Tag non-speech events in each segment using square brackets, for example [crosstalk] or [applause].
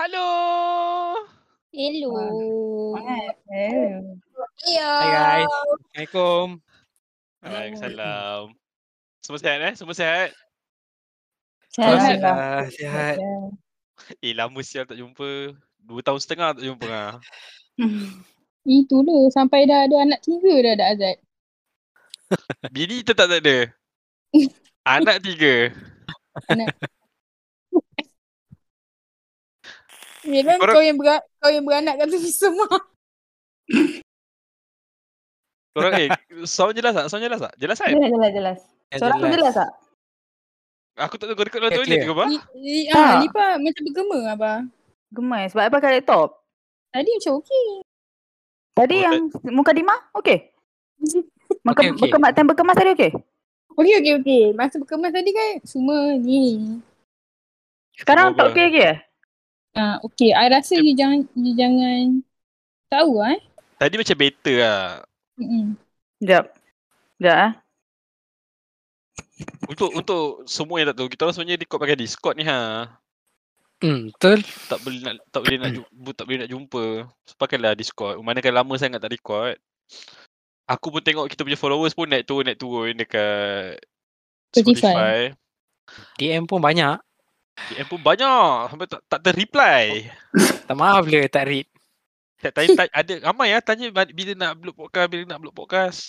Hello. Eh. Ya. Hai guys. Assalamualaikum. Waalaikumsalam. Semua sihat eh? Semua sihat? Sihat. Alhamdulillah sihat. Eh lama sial tak jumpa. Dua tahun setengah tak jumpa ah. [laughs] Itu dia. Sampai dah ada anak tiga dah ada Azad. Bini tetap tak ada. [laughs] Anak tiga. Yelah Korang- kau yang ber, kau yang beranak kat tepi semua. [laughs] Korang eh, sound jelas tak? Sound jelas tak? Jelas kan? Jelas, jelas, jelas. Suara aku jelas tak? Aku tak tahu kau dekat luar Clear, toilet clear. ke apa? Ni, ni, Tak. ah, Lipa macam bergema apa. Gemas. Sebab apa pakai laptop? Tadi macam okey. Tadi Oh, yang muka Dima, okey? [laughs] Muka, Okey, okey. berkemas, time berkemas tadi okey? Okey okey okey. Masa berkemas tadi kan semua ni. Sekarang tak okey lagi eh? Ah okey. I rasa you jangan you jangan tahu ah. Eh. Tadi macam beta lah. Mm-mm. Sekejap. Sekejap eh. Untuk untuk semua yang tak tahu, kita orang sebenarnya record pakai Discord ni ha. Hmm, betul. Tak boleh nak tak boleh nak jumpa, tak boleh nak jumpa. So, pakailah Discord. Mana kan lama sangat tak record. Aku pun tengok kita punya followers pun naik turun naik turun dekat Spotify. DM pun banyak. DM pun banyak sampai tak, tak terreply. [laughs] Tak maaf le tak read. Tak tanya, tanya ada ramai ya tanya bila nak upload podcast, bila nak upload podcast.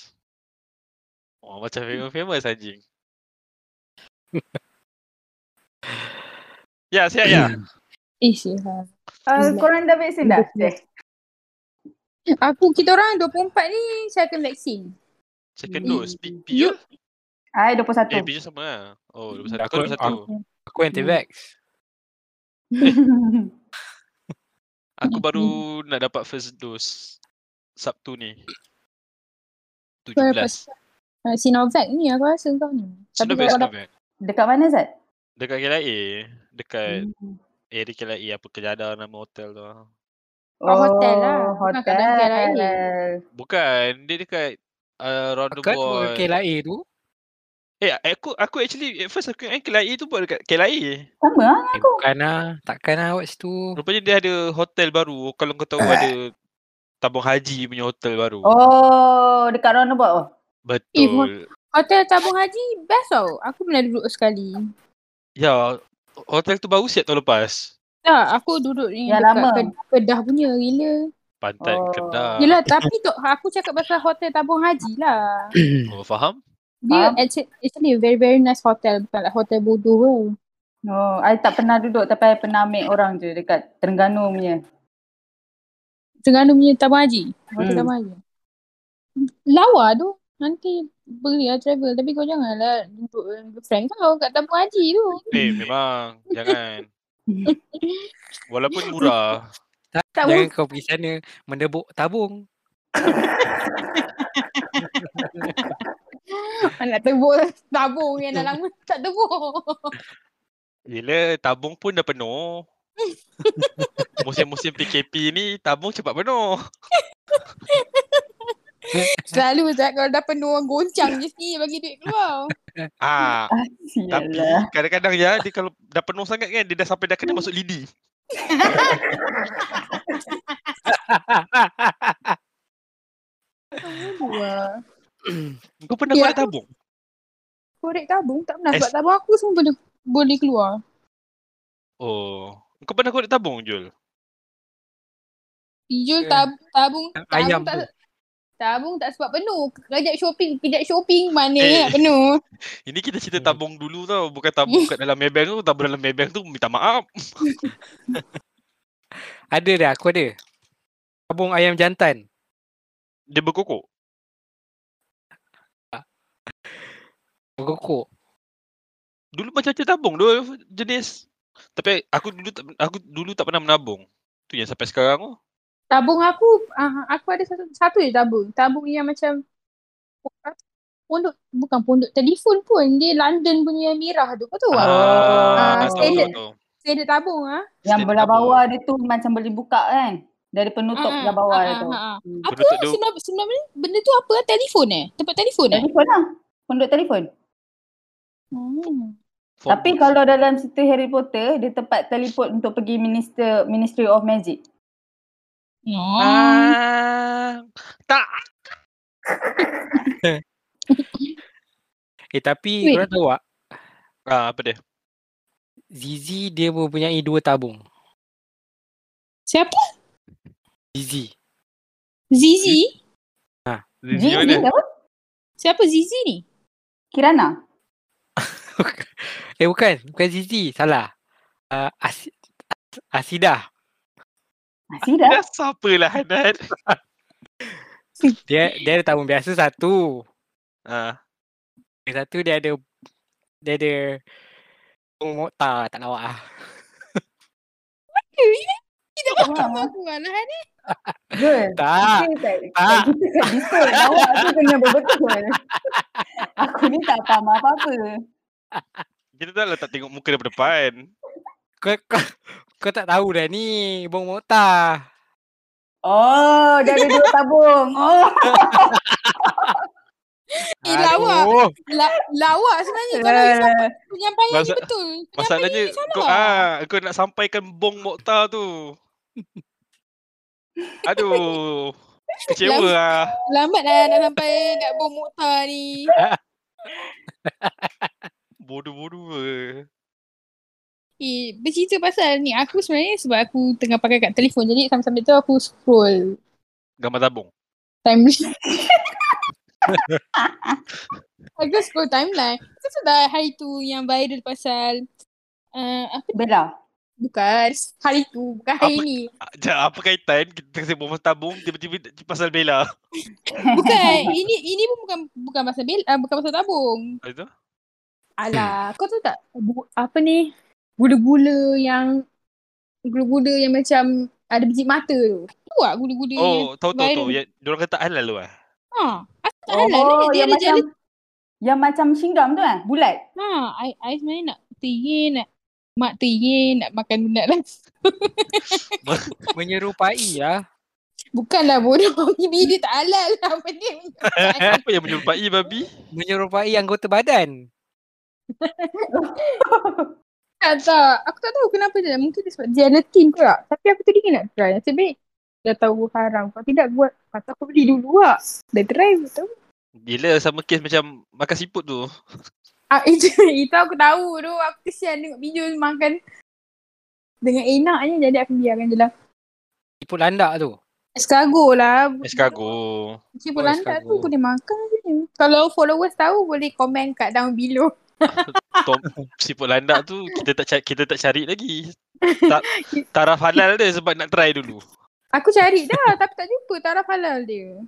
Oh macam famous famous anjing. [laughs] ya, siap ya. Eh sihat. Uh, korang dah vaksin dah? Gila. Aku kita orang 24 ni saya akan vaksin. Second dose. P- Pijol? I 21. Eh, Pijol sama lah. Oh, 21. Aku- Kau 21. Aku anti-vax. Aku baru nak dapat first dose Sabtu ni. Kau 17. Uh, Sinovac ni aku rasa kau ni. Tapi Sinovac, Sinovac. Dekat mana Zat? Dekat KLIA. Dekat Hmm. area KLIA apa kejadah nama hotel tu. Oh, hotel lah. KLIA. hotel. Bukan, dia dekat uh, Dekat roundabout. KLIA tu. Eh, aku aku actually at first aku ingat KLIA tu buat dekat KLIA. Sama lah. Eh, bukan lah. Takkan lah awak situ. Rupanya dia ada hotel baru. Kalau kau tahu ada Tabung Haji punya hotel baru. Oh, dekat roundabout tu. Betul. Hotel Tabung Haji best tau. Aku pernah duduk sekali. Ya, hotel tu baru siap tahun lepas. Tak, aku duduk ni Yang dekat lama. Ked- Kedah punya gila. Pantai Oh. Kedah. Yelah tapi tu aku cakap pasal hotel Tabung Haji lah. [coughs] Oh, faham? Dia Faham. actually, actually a very very nice hotel. Bukan like hotel bodoh ke. Oh, I tak pernah duduk tapi I pernah ambil orang je dekat Terengganu punya. Terengganu punya Tabung Haji. Hotel Hmm. Tabung Haji. Lawa tu. Nanti beri lah travel. Tapi kau janganlah duduk dengan girlfriend kau kat Tabung Haji tu. Eh, memang. Jangan. [laughs] Walaupun murah. Tak, Tak jangan kau pergi sana mendebuk tabung. [laughs] Nak tebuk [laughs] tabung yang dah lama tak tebuk. Yelah, tabung pun dah penuh. [laughs] Musim-musim PKP ni tabung cepat penuh. Selalu Zat kalau dah penuh orang goncang je sini bagi duit keluar. Ah, tapi Sialah. kadang-kadang ya dia kalau dah penuh sangat kan dia dah sampai dah kena masuk lidi. [laughs] Dua. [clears throat] Kau pernah Ya, korek tabung? Korek tabung tak pernah Es- sebab tabung aku semua boleh, boleh keluar. Oh. Kau pernah korek tabung Jul? Pijul Eh, tab, tabung Ayam tabung tak tu. tabung tak sebab penuh. Kejap shopping, kejap shopping mana Eh. nak penuh. [laughs] Ini kita cerita tabung dulu tau. Bukan tabung kat dalam Maybank tu. Tabung dalam Maybank tu minta maaf. [laughs] Ada dah, aku ada. Tabung ayam jantan. Dia berkokok. Berkokok. Dulu macam-macam tabung tu jenis. Tapi aku dulu tak, aku dulu tak pernah menabung. Tu yang sampai sekarang tu. Tabung aku ah, aku ada satu satu je tabung. Tabung yang macam pondok bukan pondok telefon pun dia London punya mirah tu kau tahu? Ah, Ah, tahu, tahu, standard. tahu. Saya ada tabung ah. Yang Stand belah bawah dia tu macam boleh buka kan? Dari penutup Ah, belah bawah ah, dia tu. ah, ah. Hmm. Apa sebenarnya benda tu apa? Telefon eh? Tempat telefon eh? Telefon lah. Pondok telefon. Hmm. Tapi booth. kalau dalam cerita Harry Potter, dia tempat telefon untuk pergi minister Ministry of Magic. Oh. Ah, tak. [laughs] Eh tapi Wait. korang tahu tak? Ah, apa dia? Zizi dia mempunyai dua tabung. Siapa? Zizi. Zizi? Zizi Zizi mana? apa? Siapa Zizi ni? Kirana? [laughs] Eh bukan, bukan Zizi, salah. Uh, As Asidah. Masih dah? Dah siapa lah Hanan? [laughs] Dia dia ada tabung biasa satu. Ah, Yang satu dia ada dia ada tabung mokta tak lawak ah. Kita Ah. tak tahu aku lah ni. Good. [laughs] Tak. Kita tak. kita kat Discord. Awak tu kena betul-betul. Aku ni tak faham apa-apa. Kita dah lah tak tengok muka daripada depan. Kau, kau, kau tak tahu dah ni bong mokta. Oh, dia ada dua tabung. Oh. [laughs] Eh, lawak. Aduh. La, lawak sebenarnya kalau sampai Eh, penyampaian ni Masa- betul. Masalahnya Penyampaian ni kau ah kau nak sampaikan bong Mokta tu. [laughs] Aduh. Kecewa Lam- lah. Lambat lah nak sampai kat bom mokta ni. [laughs] Bodoh-bodoh. Eh, bercerita pasal ni. Aku sebenarnya sebab aku tengah pakai kat telefon. Jadi sambil-sambil tu aku scroll Gambar tabung. timeline. [laughs] aku scroll timeline. Tahu tak hari tu yang viral pasal uh, apa Bella. bukan hari tu bukan hari Apa? ni Sekejap, apa kaitan kita kasi bom tabung tiba-tiba pasal Bella? bukan ini ini pun bukan bukan pasal bel uh, bukan pasal tabung Apa itu? Alah kau tahu tak bu, apa ni gula-gula yang gula-gula yang macam ada biji mata tu tu tak gula-gula Oh, tahu tahu tahu. Ya, diorang kata halal tu eh. ha asal tak halal Oh, dia, dia yang ada macam jala yang macam singgam tu kan? Bulat. ha I, I sebenarnya nak teringin nak mak teringin nak makan benda lah [laughs] Menyerupai lah. Bukanlah bodoh [laughs] Bibi dia tak halal lah Benda [laughs] menyerupai. Apa yang menyerupai babi? Menyerupai anggota badan. Tak tak. Aku tak tahu kenapa dia Mungkin dia sebab gelatin kot tak? Tapi aku teringin nak try. Nasib baik Dah tahu haram. Kalau tidak buat Patut aku beli dulu lah Dah try betul Gila sama kes macam makan siput tu. ah, [laughs] itu, itu aku tahu tu. Aku kesian tengok video makan Dengan enaknya. Jadi aku biarkan je lah. Siput landak tu. Escargot lah. Escargot. Siput Oh, lantak tu escargot. boleh makan je. Kalau followers tahu Boleh komen kat down below [laughs] Tom, siput landak tu kita tak cari, kita tak cari lagi. Tak taraf halal dia sebab nak try dulu. Aku cari dah Tapi tak jumpa taraf halal dia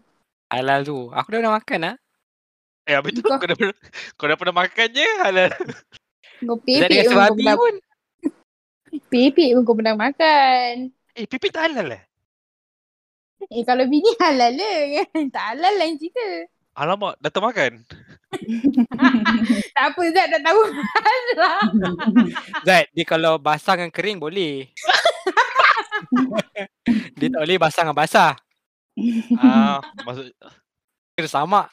Halal tu. Aku dah pernah makan lah. Eh apa tu? Kau- Kau dah pernah, kau dah pernah makan je halal. Kau pepek ada pun kau babi pernah pun. Pepek pun kau pernah makan Eh pipit tak halal eh? Eh kalau bini halal le kan. [laughs] Tak halal lain cerita. Alamak, datang makan. [laughs] Tak apa Zat dah tahu. [laughs] Zat, dia kalau basah dengan kering boleh. [laughs] dia tak boleh basah dengan basah. Ah, maksud Kira sama.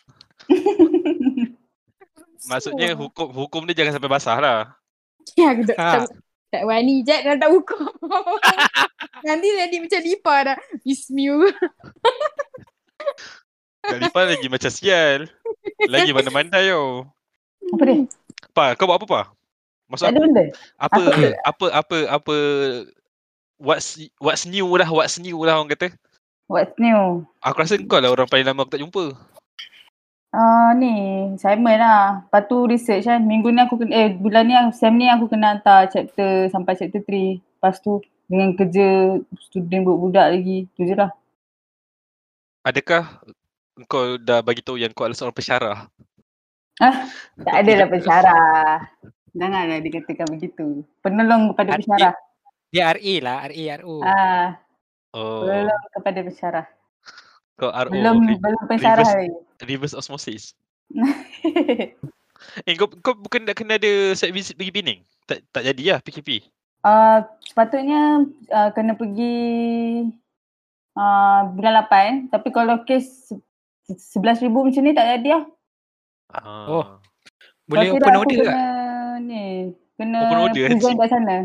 maksudnya hukum hukum dia jangan sampai basah lah. Ya aku tak, Ha. tak, tak wani Zat dah tahu kau. Nanti jadi macam Lipa dah. Bismillah. Kak Lipa lagi macam sial. Lagi mana-mana yo. Apa dia? Pa, kau buat apa pa? Maksud Tak ada apa? benda. Apa Apa apa apa apa what's what's new lah, what's new lah orang kata. What's new? Aku rasa kau lah orang paling lama aku tak jumpa. Ah ni, Simon lah. Lepas tu research kan. Minggu ni aku kena, eh bulan ni sem ni aku kena hantar chapter sampai chapter 3. Lepas tu dengan kerja student budak-budak lagi. Tu je lah. Adakah kau dah bagi tahu yang kau adalah seorang pesyarah? Tak ada lah pensyarah. Janganlah dikatakan begitu. Penolong kepada pensyarah. Dia RA lah, RA, RO. Ah, Oh, penolong kepada pensyarah. kau RO, Belum re- belum pensyarah reverse- reverse osmosis. [laughs] Eh kau, kau bukan nak kena ada site visit pergi Penang? Tak tak jadi lah PKP. Uh, sepatutnya uh, kena pergi uh, bulan 8 tapi kalau kes se- 11,000 macam ni tak jadi lah. Ah. Oh. Boleh open order kena, tak? Ni, kena Open order, present Cik. kat sana.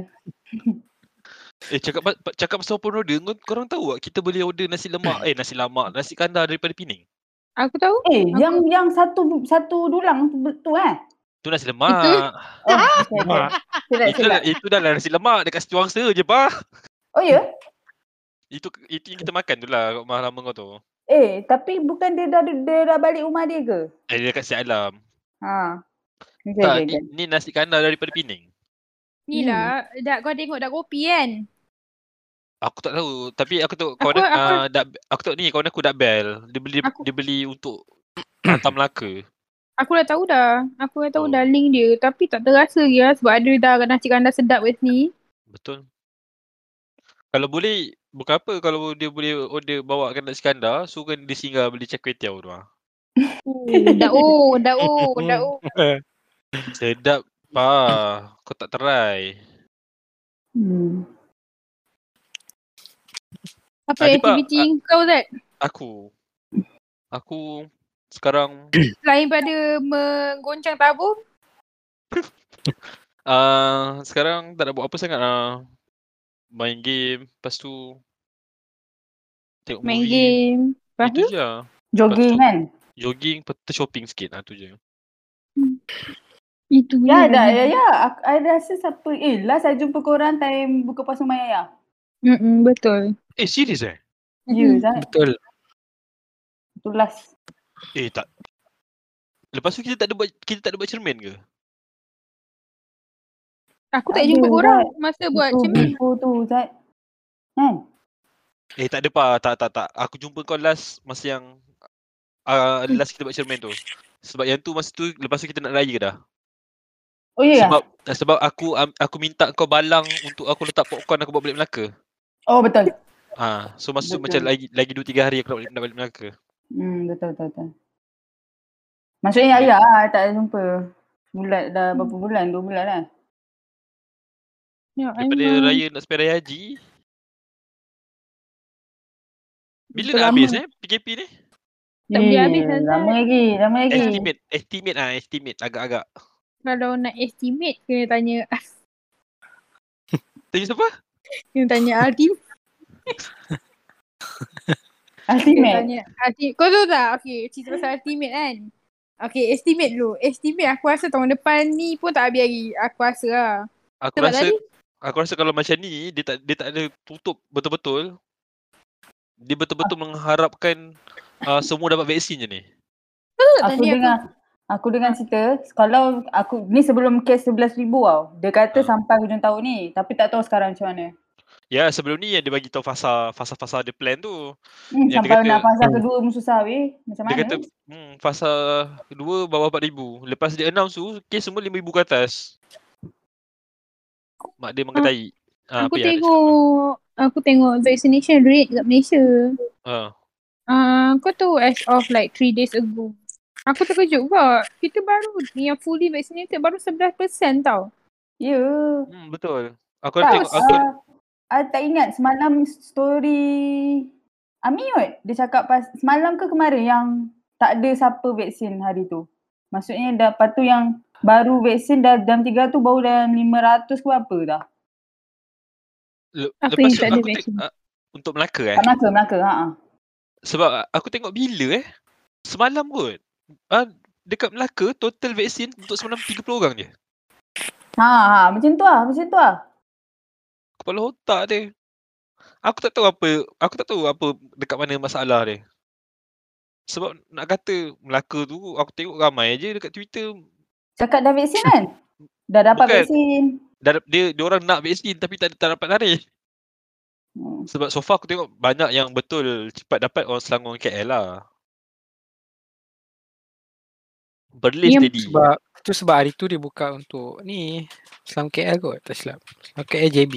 Eh cakap cakap pasal open order, kau korang tahu tak kita boleh order nasi lemak, eh nasi lemak, nasi kandar daripada Pening. Aku tahu. Eh, Aku- yang yang satu satu dulang tu betul eh? Tu nasi lemak. Oh, [laughs] okay, okay. Silap, itu silap. itu dah lah nasi lemak dekat Siti Wangsa je bah. Oh ya? Itu itu yang kita makan tu lah kat rumah lama kau tu. Eh, tapi bukan dia dah dia dah balik rumah dia ke? Eh dia dekat Siak Alam. Ha. Okay, Tak, okay, ni, okay. ni nasi kandar daripada Pening. Ni lah, dah kau tengok dah kopi kan? Aku tak tahu, tapi aku Aku- kawan aku, aku- uh, dak, aku tahu ni kawan aku dak bel. Dia beli Aku- dia beli untuk hantar Melaka. Aku dah tahu dah. Aku dah tahu Oh. dah link dia. Tapi tak terasa lagi lah sebab ada dah nasi kandar sedap kat sini. Betul. Kalau boleh, bukan apa kalau dia boleh order bawakan nasi kandar, suruh dia singgah beli cak kway teow tu ah. Dah oh, dah oh. [laughs] Sedap pa. Kau tak try. Hmm. Apa Tadi, Pak, aktiviti kau Zat? Aku aku sekarang [clears throat] Selain pada menggoncang tabung, uh, [laughs] sekarang tak nak buat apa sangat lah. Main game, lepas tu tengok main movie. game. Lepas Itu tu, je lah. Jogging Lepas tu- kan? Jogging, lepas tu shopping sikit lah tu je. itu Ya, dah, ya, ya. Aku, I rasa siapa, eh, last I jumpa korang time buka puasa Maya. Mm-mm, betul. Eh serius eh? Ya. Zat. Betul. Itu last. Eh tak. Lepas tu kita tak ada buat kita tak ada buat cermin ke? Aku tak Ada, jumpa korang masa buat cermin. before tu, Zat. Kan? Eh tak ada pa, tak tak tak. Aku jumpa kau last masa yang uh, last kita buat cermin tu. Sebab yang tu masa tu lepas tu kita nak raya dah. Oh ya? Sebab sebab aku aku minta kau balang untuk aku letak popcorn aku bawa balik Melaka. Oh betul. Ha, so masa tu Betul. macam lagi lagi 2 3 hari aku nak balik, nak balik Melaka. Hmm, betul, betul, betul. Maksudnya ya, ya tak jumpa. Bulan dah berapa bulan? Dua bulan lah. Ya, Daripada Aiman. raya nak sampai raya haji. Bila Betul nak lama. habis eh PKP ni? Tak boleh Eh, habis. Lama lagi, lama lagi. Estimate, estimate ah, estimate agak-agak. Kalau nak estimate, kena tanya [laughs] Tanya siapa? kena tanya Altim. [laughs] Kena Ultimate. tanya. Kau tahu tak? Okay, cerita pasal Ultimate kan? Okay, estimate dulu. Estimate aku rasa tahun depan ni pun tak habis lagi. Aku rasa lah. Aku Sebab rasa tadi aku rasa kalau macam ni dia tak dia tak ada tutup betul-betul. Dia betul-betul mengharapkan uh, semua dapat vaksin je ni. Aku tadi aku dengar aku dengar cerita kalau aku ni sebelum kes 11,000 tau. Dia kata Ha. sampai hujung tahun ni tapi tak tahu sekarang macam mana. Ya sebelum ni yang dia bagi tahu fasa fasa-fasa dia plan tu. Hmm, Yang dia sampai kata- nak fasa kedua pun susah weh. Macam Dia mana? kata hmm, fasa kedua bawah 4000. Lepas dia announce tu kes semua 5000 ke atas. Mak dia. Ah, aku apa yang ada tengok aku tengok vaccination rate kat Malaysia. Ah. Ah, kau tahu as of like 3 days ago. Aku terkejut pula. Kita baru yang fully vaccinated baru 11% tau. Ya. Hmm, betul. Aku Tak, tengok aku uh, tak ingat semalam story Ami kot. Dia cakap pas semalam ke kemarin yang tak ada siapa vaksin hari tu. Maksudnya dah lepas tu yang baru vaksin dah jam 3 tu baru dalam 500 ke apa dah. le- Apa lepas yang tu tak ada aku vaksin? tengok uh, untuk Melaka eh. Melaka, Melaka. Ha ah. Sebab aku tengok bila eh. Semalam kot. Ah, dekat Melaka total vaksin untuk semalam 30 orang je. Ha ha macam tu ah, macam tu ah. Kepala otak dia. Aku tak tahu apa, aku tak tahu apa dekat mana masalah dia. Sebab nak kata Melaka tu aku tengok ramai je dekat Twitter Cakap dah vaksin kan? Dah dapat Bukan. vaksin. dah, dia dia orang nak vaksin tapi tak, tak dapat lari. Hmm. Sebab so far aku tengok banyak yang betul cepat dapat orang Selangor KL lah. Berlin Yang steady. Sebab tu sebab hari tu dia buka untuk ni Selam KL kot tak silap. Selam KL JB.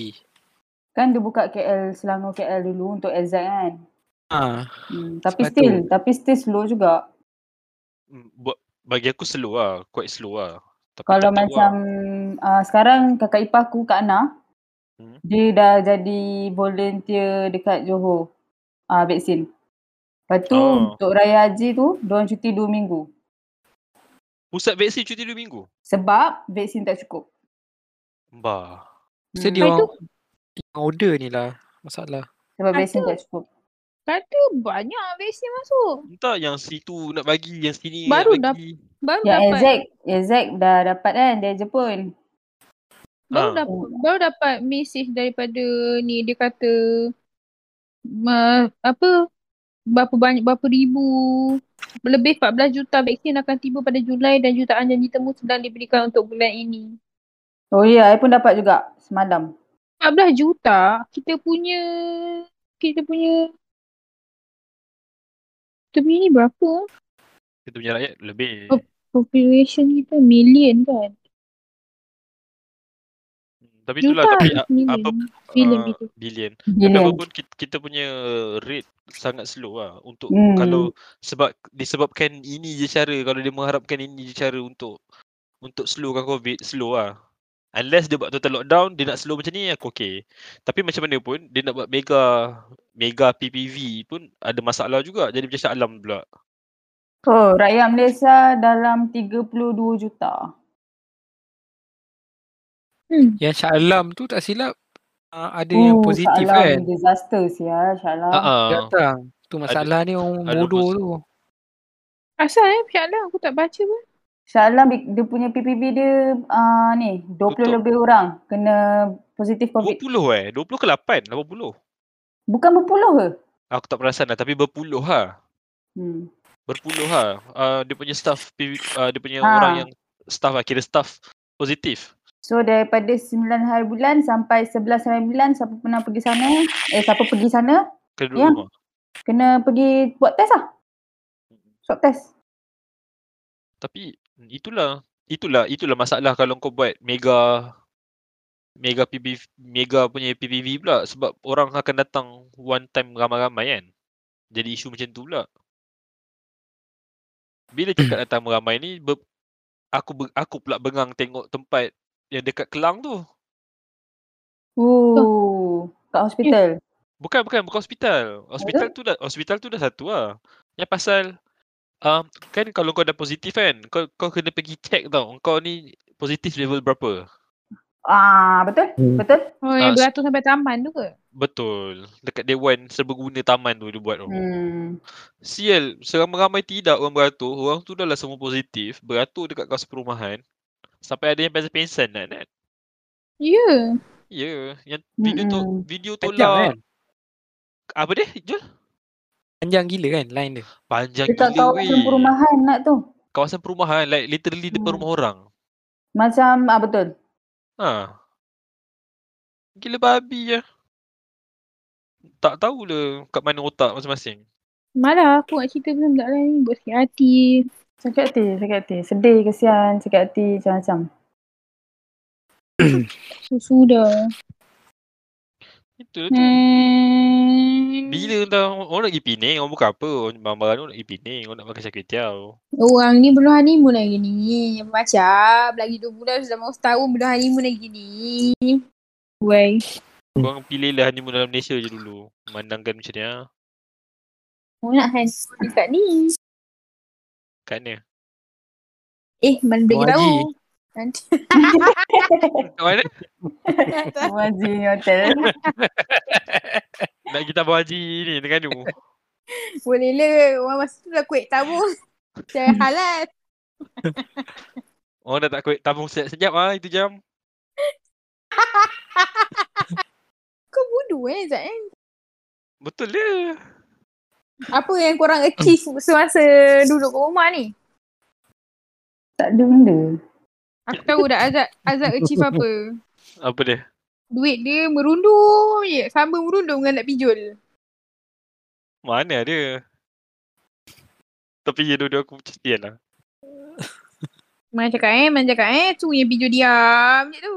Kan dia buka KL, Selangor KL dulu untuk exact kan. Ha. Hmm, tapi Sebab still, tu. tapi still slow juga. Hmm, Buat bagi aku slow lah, quite slow lah. Tapi Kalau macam uh, sekarang kakak ipar aku Kak Ana, Hmm. dia dah jadi volunteer dekat Johor uh, vaksin. Lepas tu Oh. untuk raya haji tu, diorang cuti 2 minggu. Pusat vaksin cuti 2 minggu. Sebab vaksin tak cukup. Bah. So Hmm. dia Lepas orang Yang order ni lah masalah. Sebab vaksin tak cukup. Kata banyak vaksin masuk. Entah yang situ nak bagi, yang sini Baru nak dah- bagi. Baru Yang dapat. exact, exact dah dapat kan dari Jepun. Baru Ah. dapat baru dapat mesej daripada ni dia kata ma, apa berapa banyak berapa ribu lebih 14 juta vaksin akan tiba pada Julai dan jutaan janji temu sedang diberikan untuk bulan ini. Oh ya, I pun dapat juga semalam. 14 juta kita punya kita punya kita punya ni berapa? Kita punya rakyat lebih. Oh. Population kita million kan? Hmm, Tapi itulah, Juta tapi a- million. apa Billion, ah, billion. billion. Tapi apapun kita, kita punya rate sangat slow lah untuk Hmm. kalau sebab disebabkan ini je cara kalau dia mengharapkan ini je cara untuk untuk slowkan covid slow lah. Unless dia buat total lockdown, dia nak slow macam ni aku okey. Tapi macam mana pun dia nak buat mega mega PPV pun ada masalah juga. Jadi macam Shah Alam pula. Oh, rakyat Malaysia dalam 32 juta. Hmm. Yang Shah Alam tu tak silap uh, ada yang Oh, positif Shah Alam kan. disaster sia, Shah Alam. Ah. Datang. Tu masalah ni orang ada bodoh tu. Asal eh Syah aku tak baca pun. Shah Alam dia punya PPB dia uh, ni 20 Tutup. lebih orang kena positif COVID. 20 eh. 20 ke 8? 80. Bukan berpuluh ke? Aku tak perasan lah tapi berpuluh lah. Hmm. Berpuluh lah. Uh, dia punya staff uh, dia punya Ha. orang yang staff lah kira staff positif. So daripada 9 hari bulan sampai 11 hari bulan siapa pernah pergi sana, eh siapa pergi sana Kena Ya. rumah. kena pergi buat test lah. Swab test. Tapi itulah itulah itulah masalah kalau kau buat mega mega PPV mega punya PPV pula sebab orang akan datang one time ramai-ramai kan. Jadi isu macam tu pula. Bila cakap [clears throat] datang ramai ni ber, aku ber, aku pula bengang tengok tempat yang dekat Kelang tu. Oh, kat hospital. Bukan bukan bukan hospital. Hospital tu dah hospital tu dah satu lah. Yang pasal um, kan kalau kau dah positif kan, kau kau kena pergi check tau. Kau ni positif level berapa. Ah, betul? Hmm. Betul? Oh yang Ah, beratur sampai taman tu ke? Betul. Dekat Dewan Serbaguna Taman tu dia buat tu. Hmm. Sial, seramai-ramai tidak orang beratur. Orang tu dah lah semua positif. Beratur dekat kawasan perumahan. Sampai ada yang pensan-pensan nak nak. Ya. Ya, yeah. yang video tu Mm-mm. video tu lah. kan? Apa dia? Jul? Panjang gila kan line dia. Panjang Dekat gila kawasan weh. perumahan nak tu. Kawasan perumahan like literally depan Hmm. rumah orang. Macam, ah betul. Ha. Gila babi je. Tak tahulah kat mana otak masing-masing. Malah aku nak cerita pasal budak lain ni buat sakit hati. Sakit hati, sakit hati. Sedih, kesian, sakit hati, macam-macam. [coughs] Sudah. Itu lah tu. Hmm. Bila dah orang nak pergi Penang, orang bukan apa. Orang tu nak pergi Penang, orang nak makan char kway teow. Orang ni belum honeymoon lagi ni. Macam lagi 2 bulan sudah mau setahun belum honeymoon lagi ni. Wei. Korang pilihlah honeymoon dalam Malaysia je dulu. Memandangkan macam ni ah. Mau nak honeymoon dekat ni. Kat mana? Eh, mana boleh Mau tahu. Nanti. Mana? Haji ni hotel. nak kita bawa haji ni dengan tu. Boleh le. Orang masa tu dah kuih tabung. Secara halal. Orang dah tak kuat tabung sejap-sejap ah itu jam. Kau bodoh eh Zat eh. Betul dia. Apa yang korang achieve semasa duduk kat rumah ni? tak ada benda. Aku tahu dah Azad, Azad [laughs] achieve apa. Apa dia? Duit dia merundung je. Sama merundung dengan nak pijul. Mana ada? Tapi ya dua-dua aku kesian lah. [laughs] Mana cakap eh, mana cakap eh. Tu yang pijul diam je tu.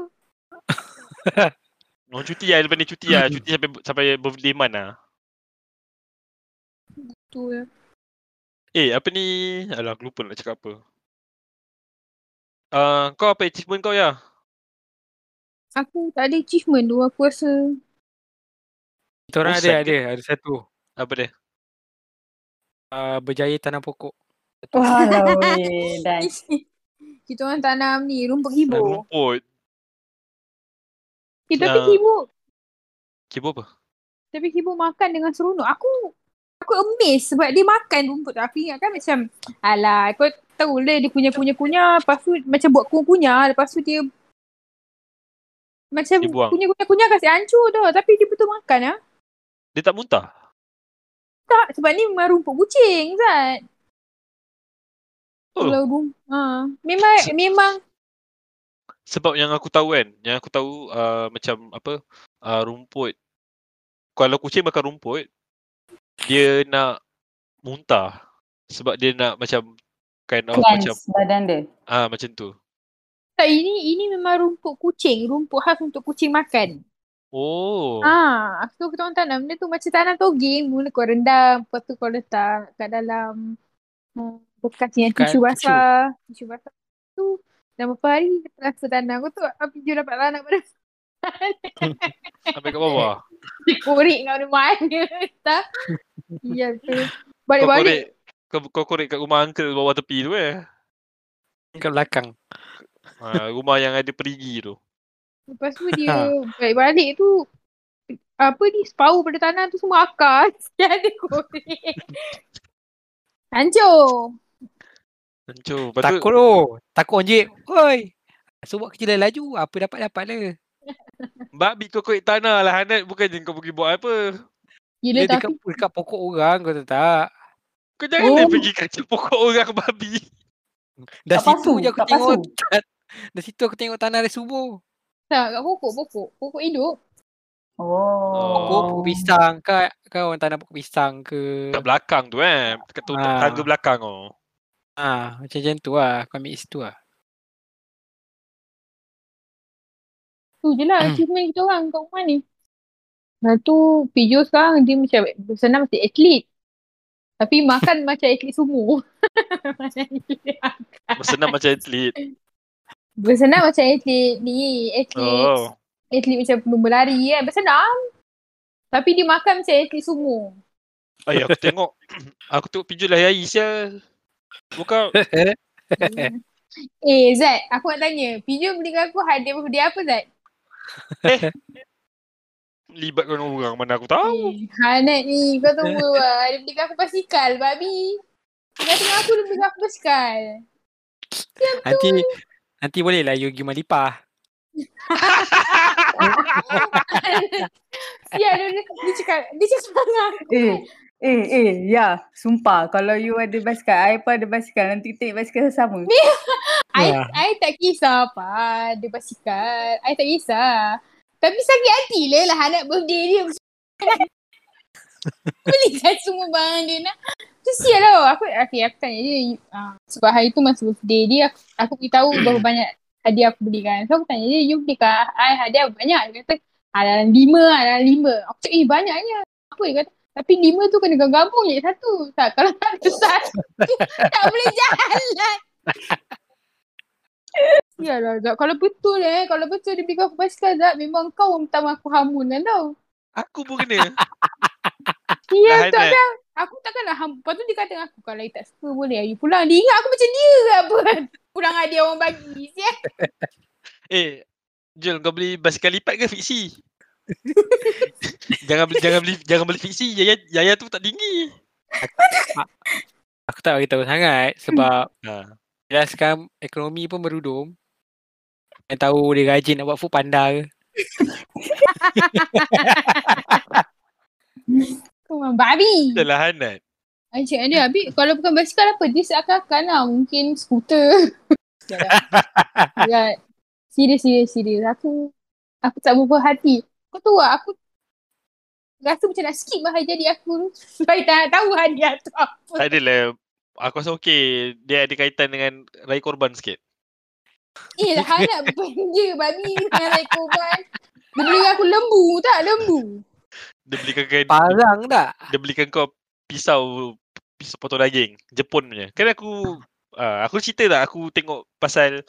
[laughs] Orang cuti lah lepas ni cuti lah. Cuti sampai sampai birthday man lah. Tu lah. Eh apa ni? Alah aku lupa nak cakap apa. Uh, kau apa achievement kau ya? Aku tak ada achievement tu aku rasa. Kita orang ada ada ada satu. Apa dia? Uh, berjaya tanam pokok. [laughs] Weh. Dan [laughs] Kita orang tanam ni rumput Tanam hibur. rumput. Eh, tapi Ya. hibur. Kibo apa? Tapi Kibo makan dengan seronok. Aku aku amazed sebab dia makan rumput. Aku ingat kan macam alah kau tahu lah dia kunyah-kunyah-kunyah lepas tu macam buat kunyah lepas tu dia macam Dia buang. kunyah-kunyah-kunyah kasi hancur tau. Tapi dia betul makan ah. Dia tak muntah? Tak sebab ni memang rumput kucing Zat. Oh. Kalau rum ha. Memang Se- memang Sebab yang aku tahu kan, yang aku tahu uh, macam apa, uh, rumput. Kalau kucing makan rumput, dia nak muntah. Sebab dia nak macam kind of macam Cleanse badan dia. ah macam tu. tak ini ini memang rumput kucing, rumput khas untuk kucing makan. Oh. Ah, so kita orang tanam dia tu macam tanam toging, mula kau rendam, lepas tu kau letak kat dalam hmm, bekas yang tisu basah, tisu basah tu dalam beberapa hari transfer tanam. Kau tu api je dapat tanam pada [laughs] Sampai kat bawah. dikorek kat mana-mana. [laughs] Tak? [laughs] Ya tu. Balik-balik. Kau, kau korek kat rumah uncle bawah tepi tu eh. Kat belakang. Ha, rumah yang ada perigi tu. Lepas tu dia balik-balik tu apa ni separuh pada tanah tu semua akar. [laughs] Dia ada korek. Hancur. Hancur. Lepas tu, Takut tu. Takut onjek. Oi. So buat kerja dah laju. Apa dapat-dapat lah. babi kau korek tanah lah Hanat. Bukannya kau pergi buat apa. Gila Dia dekat, tapi dekat pokok orang kau tak? Kau jangan oh. Oh. pergi kacau pokok orang babi. Dah Tak situ pasu, je aku tak tengok. pasu. [laughs] tan- Dah situ aku tengok tanah dia subur. tak kat pokok, pokok. Pokok hidup. Oh. Pokok, pokok pisang. Kau, kau orang tanam pokok pisang ke? Kat belakang tu eh. Kat Ah. tangga belakang tu. Ah, macam-macam tu lah. Kau ambil situ lah. Tu je lah Hmm. achievement kita orang kat rumah ni. Lepas tu Pijo sekarang dia macam senang macam atlet. Tapi makan [laughs] macam atlet sumo. [laughs] Macam atlet. Bersenam macam atlet. Bersenam macam atlet ni. Atlet. Oh. Atlet macam pelumba lari kan. Bersenam. Tapi dia makan macam atlet sumo. Ay, aku tengok. [clears throat] aku tengok pinjul lah Yai sial. Bukan. [laughs] Eh Zat, aku nak tanya. Pijo belikan aku hadiah birthday apa Zat? Libatkan orang mana aku tahu. Eh, Hanat ni kau tunggu [laughs] lah. Dia belikan aku basikal babi. Dia tengah aku dia belikan aku basikal. Nanti nanti boleh lah you pergi malipah. [laughs] Ya, dia, cakap, dia cakap dengan aku. Eh, eh, eh, ya. Sumpah, kalau you ada basikal, I pun ada basikal. Nanti kita naik basikal sama. [laughs] I, Ya. I tak kisah apa, dia basikal. I tak kisah. Tapi sakit hati lah lah anak birthday dia. [laughs] Belikan semua barang dia nak. Tu sial lah. Aku, okay, aku tanya dia. Uh, sebab hari tu masa birthday dia, aku, aku beritahu [clears throat] berapa banyak hadiah aku belikan. So aku tanya dia, you belikan I hadiah berapa banyak? Dia kata, ah, dalam lima lah, dalam lima. Aku cakap, eh banyaknya. Apa dia kata? Tapi lima tu kena gabung je satu. Tak, kalau tak ada satu, [laughs] tak boleh jalan. [laughs] Ya lah Zat. Kalau betul eh. Kalau betul dia belikan aku basikal Zat. Memang kau yang pertama aku hamun kan tau. Aku pun kena. [laughs] Ya tu Hanat. kan. Aku takkan nak hamun. Lepas tu dia kata dengan aku. Kalau you tak suka boleh you pulang. Dia ingat aku macam dia apa. [laughs] Pulang hadiah orang bagi. Sial. [laughs] Eh, Jul kau beli basikal lipat ke fiksi? jangan beli jangan beli jangan beli fiksi. Yaya Yaya tu tak tinggi. Aku tak beritahu sangat sebab Ha. jelaskan ekonomi pun berudum. Yang tahu dia rajin nak buat food panda ke. Kau memang babi. Dah lah Hanat. I cakap dia. Habis kalau bukan basikal apa. Dia seakan-akan lah. Mungkin skuter. ya. [laughs] Serius, serius, serius. Aku aku tak berapa hati. Kau tahu tak aku rasa macam nak skip lah jadi aku. Supaya tak tahu hadiah tu apa. Tak adalah. Aku rasa okey. Dia ada kaitan dengan rai korban sikit. Eh, dah harap benda babi dengan naik korban. Dia beli aku lembu tak? Lembu. Dia belikan kan, Parang tak? dia belikan kau pisau pisau potong daging Jepun punya. Kan aku uh, aku cerita tak aku tengok pasal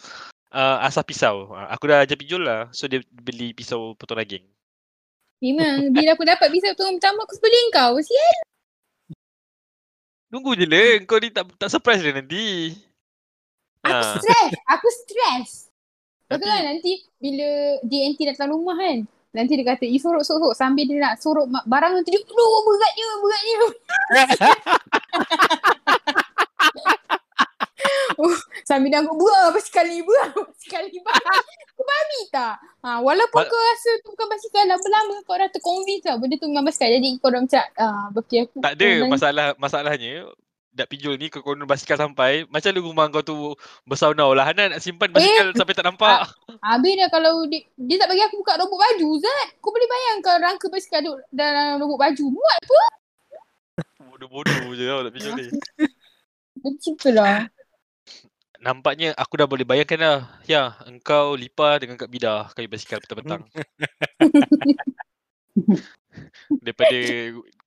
uh, asas pisau. Uh, aku dah ajar pinjol lah. So dia beli pisau potong daging. Memang bila aku dapat pisau tu pertama aku sebelin kau. Sial. Tunggu je lah. Kau ni tak tak surprise dia nanti. Aku Ah. stres. Aku stres. Lepas tu Nanti- kan nanti bila DNT datang rumah kan. Nanti dia kata, you sorok-sorok sambil dia nak sorok barang tu. Dia, aduh beratnya, beratnya. oh, [laughs] sambil dia angkat buah basikal ni, buah. Babi. Kau babi tak? Ha, walaupun kau rasa tu bukan basikal, lama-lama kau dah terconvince lah benda tu memang basikal. Jadi kau dah macam, ah, birthday aku. Tak ada masalah masalahnya dak pijul ni kau konon basikal sampai macam lu rumah kau tu bersaunau lah Hanan nak simpan basikal sampai tak nampak Habis dia kalau dia, dia tak bagi aku buka robot baju Zat. Kau boleh bayangkan rangka basikal duduk dalam robot baju. Muat apa? bodoh-bodoh je tau dak pijul ni tu lah. nampaknya aku dah boleh bayangkan dah ya engkau lipa dengan Kak Bida kayu basikal petang-petang [laughs] daripada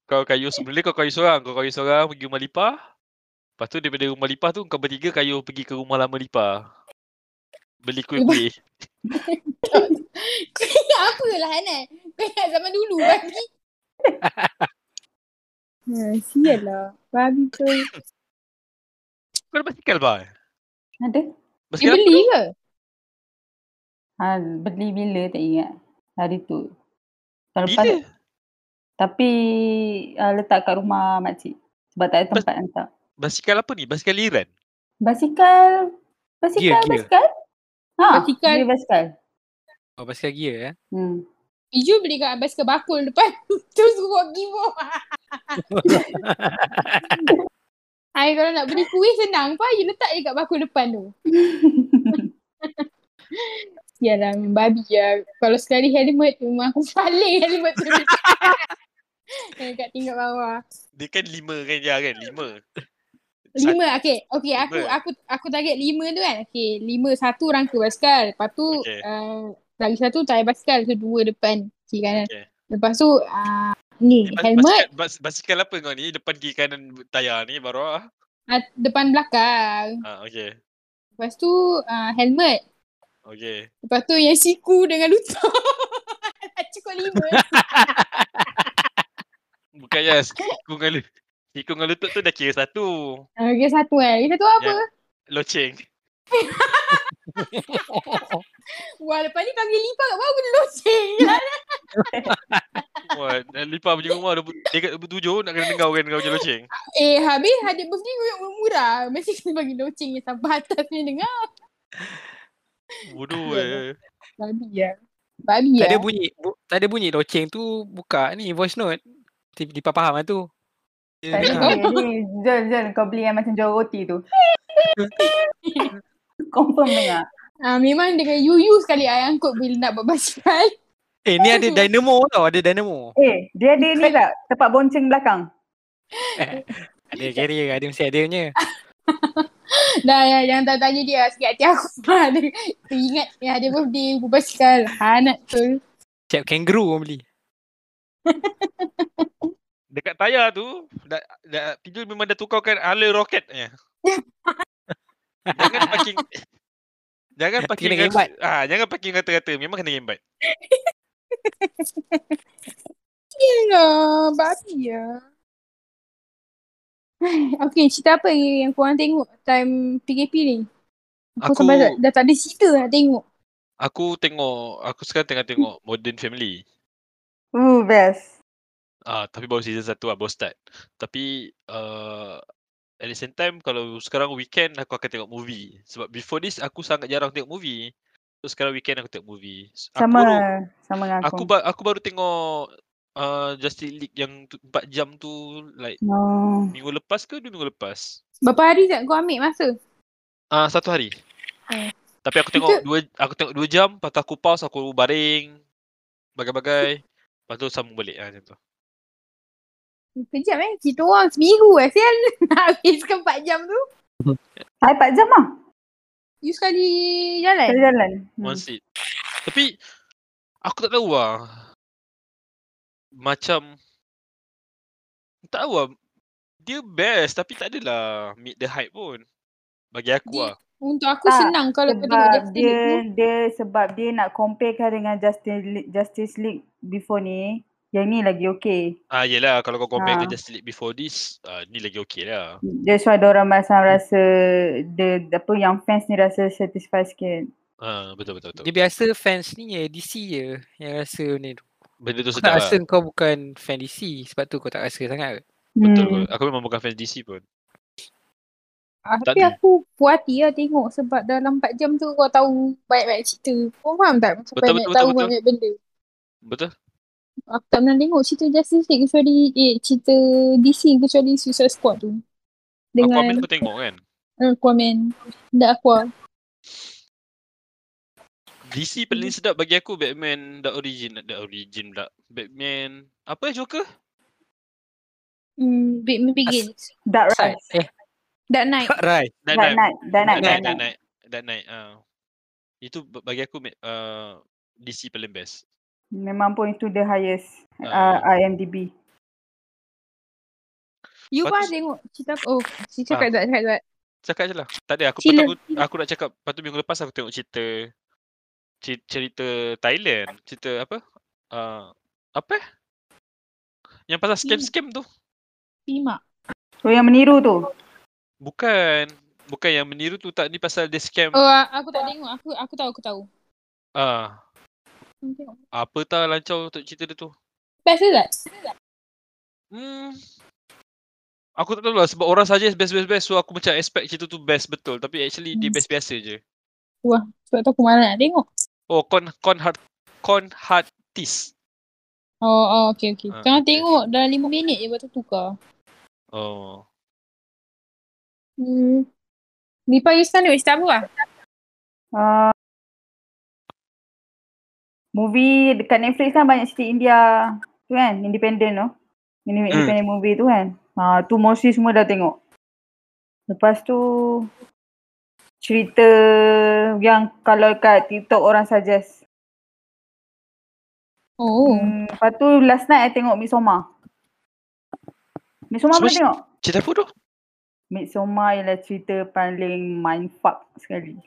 kau kayu sebelum kau kayu seorang kau kayu seorang pergi rumah lipa Lepas tu daripada rumah Lipa tu kau bertiga kayu pergi ke rumah lama Lipa. Beli kuih-kuih. Kau ingat apa lah Hanan? Kau ingat zaman dulu babi? ha, [laughs] sial lah. Babi tu. Kau ada basikal ba? Ada? Basikal beli tu? ke? Ha, beli bila tak ingat. Hari tu. Lepas Bila? Tapi uh, letak kat rumah makcik. Sebab tak ada Bas- tempat hantar. Basikal apa ni? Basikal liran? Basikal. Basikal, Gear, gear. basikal. Ha, Basikal. Dia basikal. Oh, basikal gear eh. Hmm. Iju beli kat basikal bakul depan. [laughs] Terus suruh givo. Hai kalau nak beli kuih senang pa. You letak je kat bakul depan tu. [laughs] Yalah babi je. Kalau sekali helmet tu memang aku paling helmet tu. [laughs] Eh, kat tingkat bawah. Dia kan lima kan ya kan? Lima. Lima, okay. Okay, aku Lima. aku aku target lima tu kan. Okay, lima satu rangka basikal. Lepas tu Okay. uh, lagi satu tayar basikal. So dua depan kiri kanan. Okay. Lepas tu uh, ni Bas- helmet Basikal, bas, basikal apa kau ni? Depan kiri kanan tayar ni baru ah. uh, depan belakang. Ah, okay. Lepas tu uh, helmet. Okay. Lepas tu yang siku dengan lutut. [laughs] Cukup lima. [laughs] Bukannya siku dengan lu- siku dengan lutut tu dah kira satu. Uh, okay, satu kan. Lagi satu apa? Loceng. [laughs] Wah, lepas ni panggil lipat kat bawah kena loceng. [laughs] Wah, dan Lipa punya rumah dah dekat tujuh nak kena dengar kan kau punya loceng. eh, habis hadiah birthday kau murah. Mesti kena bagi loceng yang sampai atas ni dengar. Bodoh Ya, eh. Babi ya. Babi Tak ya. ada bunyi bu, tak ada bunyi loceng tu buka ni voice note. Lipa faham lah tu. Dia. Ni, Jol, Jol. Kau beli yang macam jual roti tu. [laughs] Confirm dengar. Ah, memang dengan yuyu sekali I angkut bila nak buat basikal. Eh ni ada dynamo tau, ada dynamo. Eh, dia ada ni tak? Tempat bonceng belakang. Ada carrier, ada mesti ada punya. [laughs] Dah ya, yang tak tanya dia sikit hati aku. [laughs] Ha, dia ingat yang ada birthday buat basikal. Ha, nak tu. Siap kangaroo orang beli. Dekat tayar tu, dah, dah, Pijul memang dah tukarkan ala roketnya. jangan parking Jangan parking Kena gembat. ah, jangan parking rata-rata. Memang kena gembat. Yalah, babi ya. Okay, cerita apa yang korang tengok time PKP ni? Aku, Aku- sampai dah, dah tak ada cerita nak tengok. Aku tengok, aku sekarang tengah tengok Modern Family. Uh, best. Ah, tapi baru season 1 lah, baru start. Tapi uh, at the same time kalau sekarang weekend aku akan tengok movie. Sebab before this aku sangat jarang tengok movie. So sekarang weekend aku tengok movie. S- Aku Sama. baru, Sama dengan aku, aku. ba- aku baru tengok uh, Justice League yang tu- 4 jam tu like Oh. minggu lepas ke dua minggu lepas? Berapa hari tak kau ambil masa? Ah uh, satu hari. Hmm. Tapi aku tengok dua aku tengok dua jam, lepas tu aku pause, aku baring, bagai-bagai. Lepas tu sambung balik ah, macam tu. Kejap eh. Kita orang seminggu eh. Sial. [laughs] Nak habiskan 4 jam tu. [laughs] Hai, 4 jam lah. You sekali jalan. Kita jalan. One Hmm. seat. Tapi aku tak tahu lah. Macam tak tahu lah. Dia best tapi tak adalah meet the hype pun. Bagi aku Dia- lah. Untuk aku Tak, senang kalau Sebab Justice dia, League tu. dia sebab dia nak comparekan dengan Justice League, Justice League before ni. Yang ni lagi okay. Ah yelah kalau kau compare Ah. ke Justice League before this, ah, ni lagi okay lah. That's why diorang macam rasa, the, apa yang fans ni rasa satisfied sikit. Ah, betul betul betul. Dia biasa fans ni ya DC je yang rasa ni tu. Benda tu sedap lah. rasa kau bukan fan DC sebab tu kau tak rasa sangat. ke? Betul Hmm. kot. Aku memang bukan fans DC pun. Ah, Tapi ada. aku puas hati lah tengok sebab dalam 4 jam tu kau tahu banyak-banyak cerita. Kau faham tak? Macam Betul, banyak betul, tahu betul, banyak benda. Betul? Aku tak pernah tengok cerita Justice League kecuali eh, cerita DC kecuali Suicide Squad tu. Dengan Aquaman kau tengok kan? Aquaman. Tak Aqua. DC paling sedap bagi aku Batman The Origin, The Origin pula. Batman apa Joker? Hmm, Batman Begins. Dark. Rise. Eh, Dark Knight. right. Dark Dark Knight. Dark Knight. Dark Knight, Dark Knight. Dark Knight. ah. Itu bagi aku uh, DC paling best. Memang pun itu the highest Ah. uh, IMDb. You tu- tengok cerita? Oh, si cakap Ah. tak cakap tak. Cakap je lah. Tak ada aku Sila. aku, aku nak cakap lepas tu minggu lepas aku tengok cerita cerita, Thailand, cerita apa? Uh, apa? eh? Yang pasal scam-scam tu. Simak. So yang meniru tu. Bukan. Bukan yang meniru tu tak ni pasal dia scam. Oh, aku tak tengok. Aku aku tahu, aku tahu. Ah, tengok. Apa tak lancau untuk cerita dia tu? Best ke tak? Hmm. Aku tak tahu lah sebab orang suggest best best best so aku macam expect cerita tu best betul tapi actually dia Hmm. best biasa je. Sebab tu aku malas nak tengok. Oh con con hard con hardtis. Oh, oh okay, okay. Ah, Jangan okay. tengok dalam 5 minit je lepas tu tukar. Oh. Hmm. Lipa Yustan tengok cerita apa lah? Uh, movie dekat Netflix kan banyak cerita India tu kan, independent tu. Ini Hmm. independent movie tu kan. Ha, tu mostly semua dah tengok. Lepas tu cerita yang kalau kat TikTok orang suggest. Oh. Hmm, lepas tu last night I tengok Midsommar. Midsommar Semua pernah tengok? Cerita apa tu? Midsommar ialah cerita paling mindfuck sekali.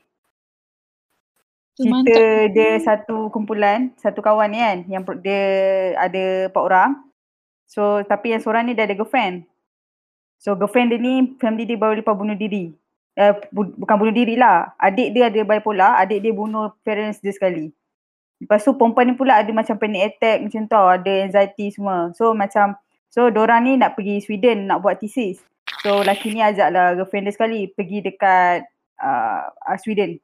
Mantap. dia satu kumpulan, satu kawan ni kan yang dia ada empat orang. So tapi yang seorang ni dia ada girlfriend. So girlfriend dia ni family dia baru lepas bunuh diri. Eh, bu- bukan bunuh diri lah. Adik dia ada bipolar, adik dia bunuh parents dia sekali. Lepas tu perempuan ni pula ada macam panic attack macam tu, ada anxiety semua. So macam so dorang ni nak pergi Sweden nak buat thesis. So lelaki ni ajak lah girlfriend dia sekali pergi dekat uh, uh, Sweden.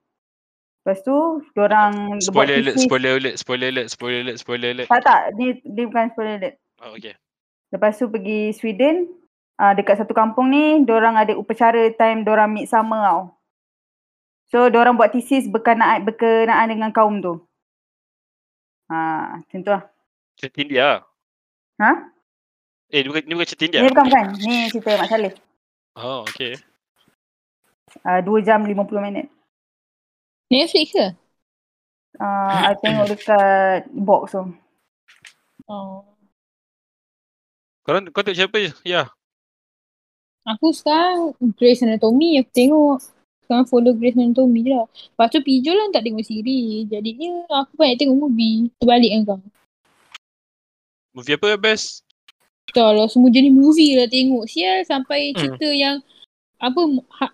Lepas tu dorang buat Spoiler alert, spoiler alert, spoiler alert, spoiler alert, spoiler alert. Tak tak, dia, dia bukan spoiler alert. Oh, okay. Lepas tu pergi Sweden, uh, dekat satu kampung ni, dorang ada upacara time dorang midsummer tau. So, dorang buat thesis berkenaan, berkenaan dengan kaum tu. Ha, macam tu lah. Cerita India. Ha? Eh, ni bukan, ni bukan cerita India. Ni bukan bukan. Ni cerita Mak Saleh. Oh, okay. Uh, 2 jam 50 minit. Netflix ke? Uh, I tengok dekat box tu. Oh. Korang, kau tengok siapa je? Ya. Aku sekarang Grey's Anatomy aku tengok. Sekarang follow Grey's Anatomy je lah. Lepas tu Pijol lah tak tengok siri. Jadinya aku banyak tengok movie. Terbalik kan kau. Movie apa best? Tak lah semua jenis movie lah tengok. Sial sampai Hmm. cerita yang apa ha,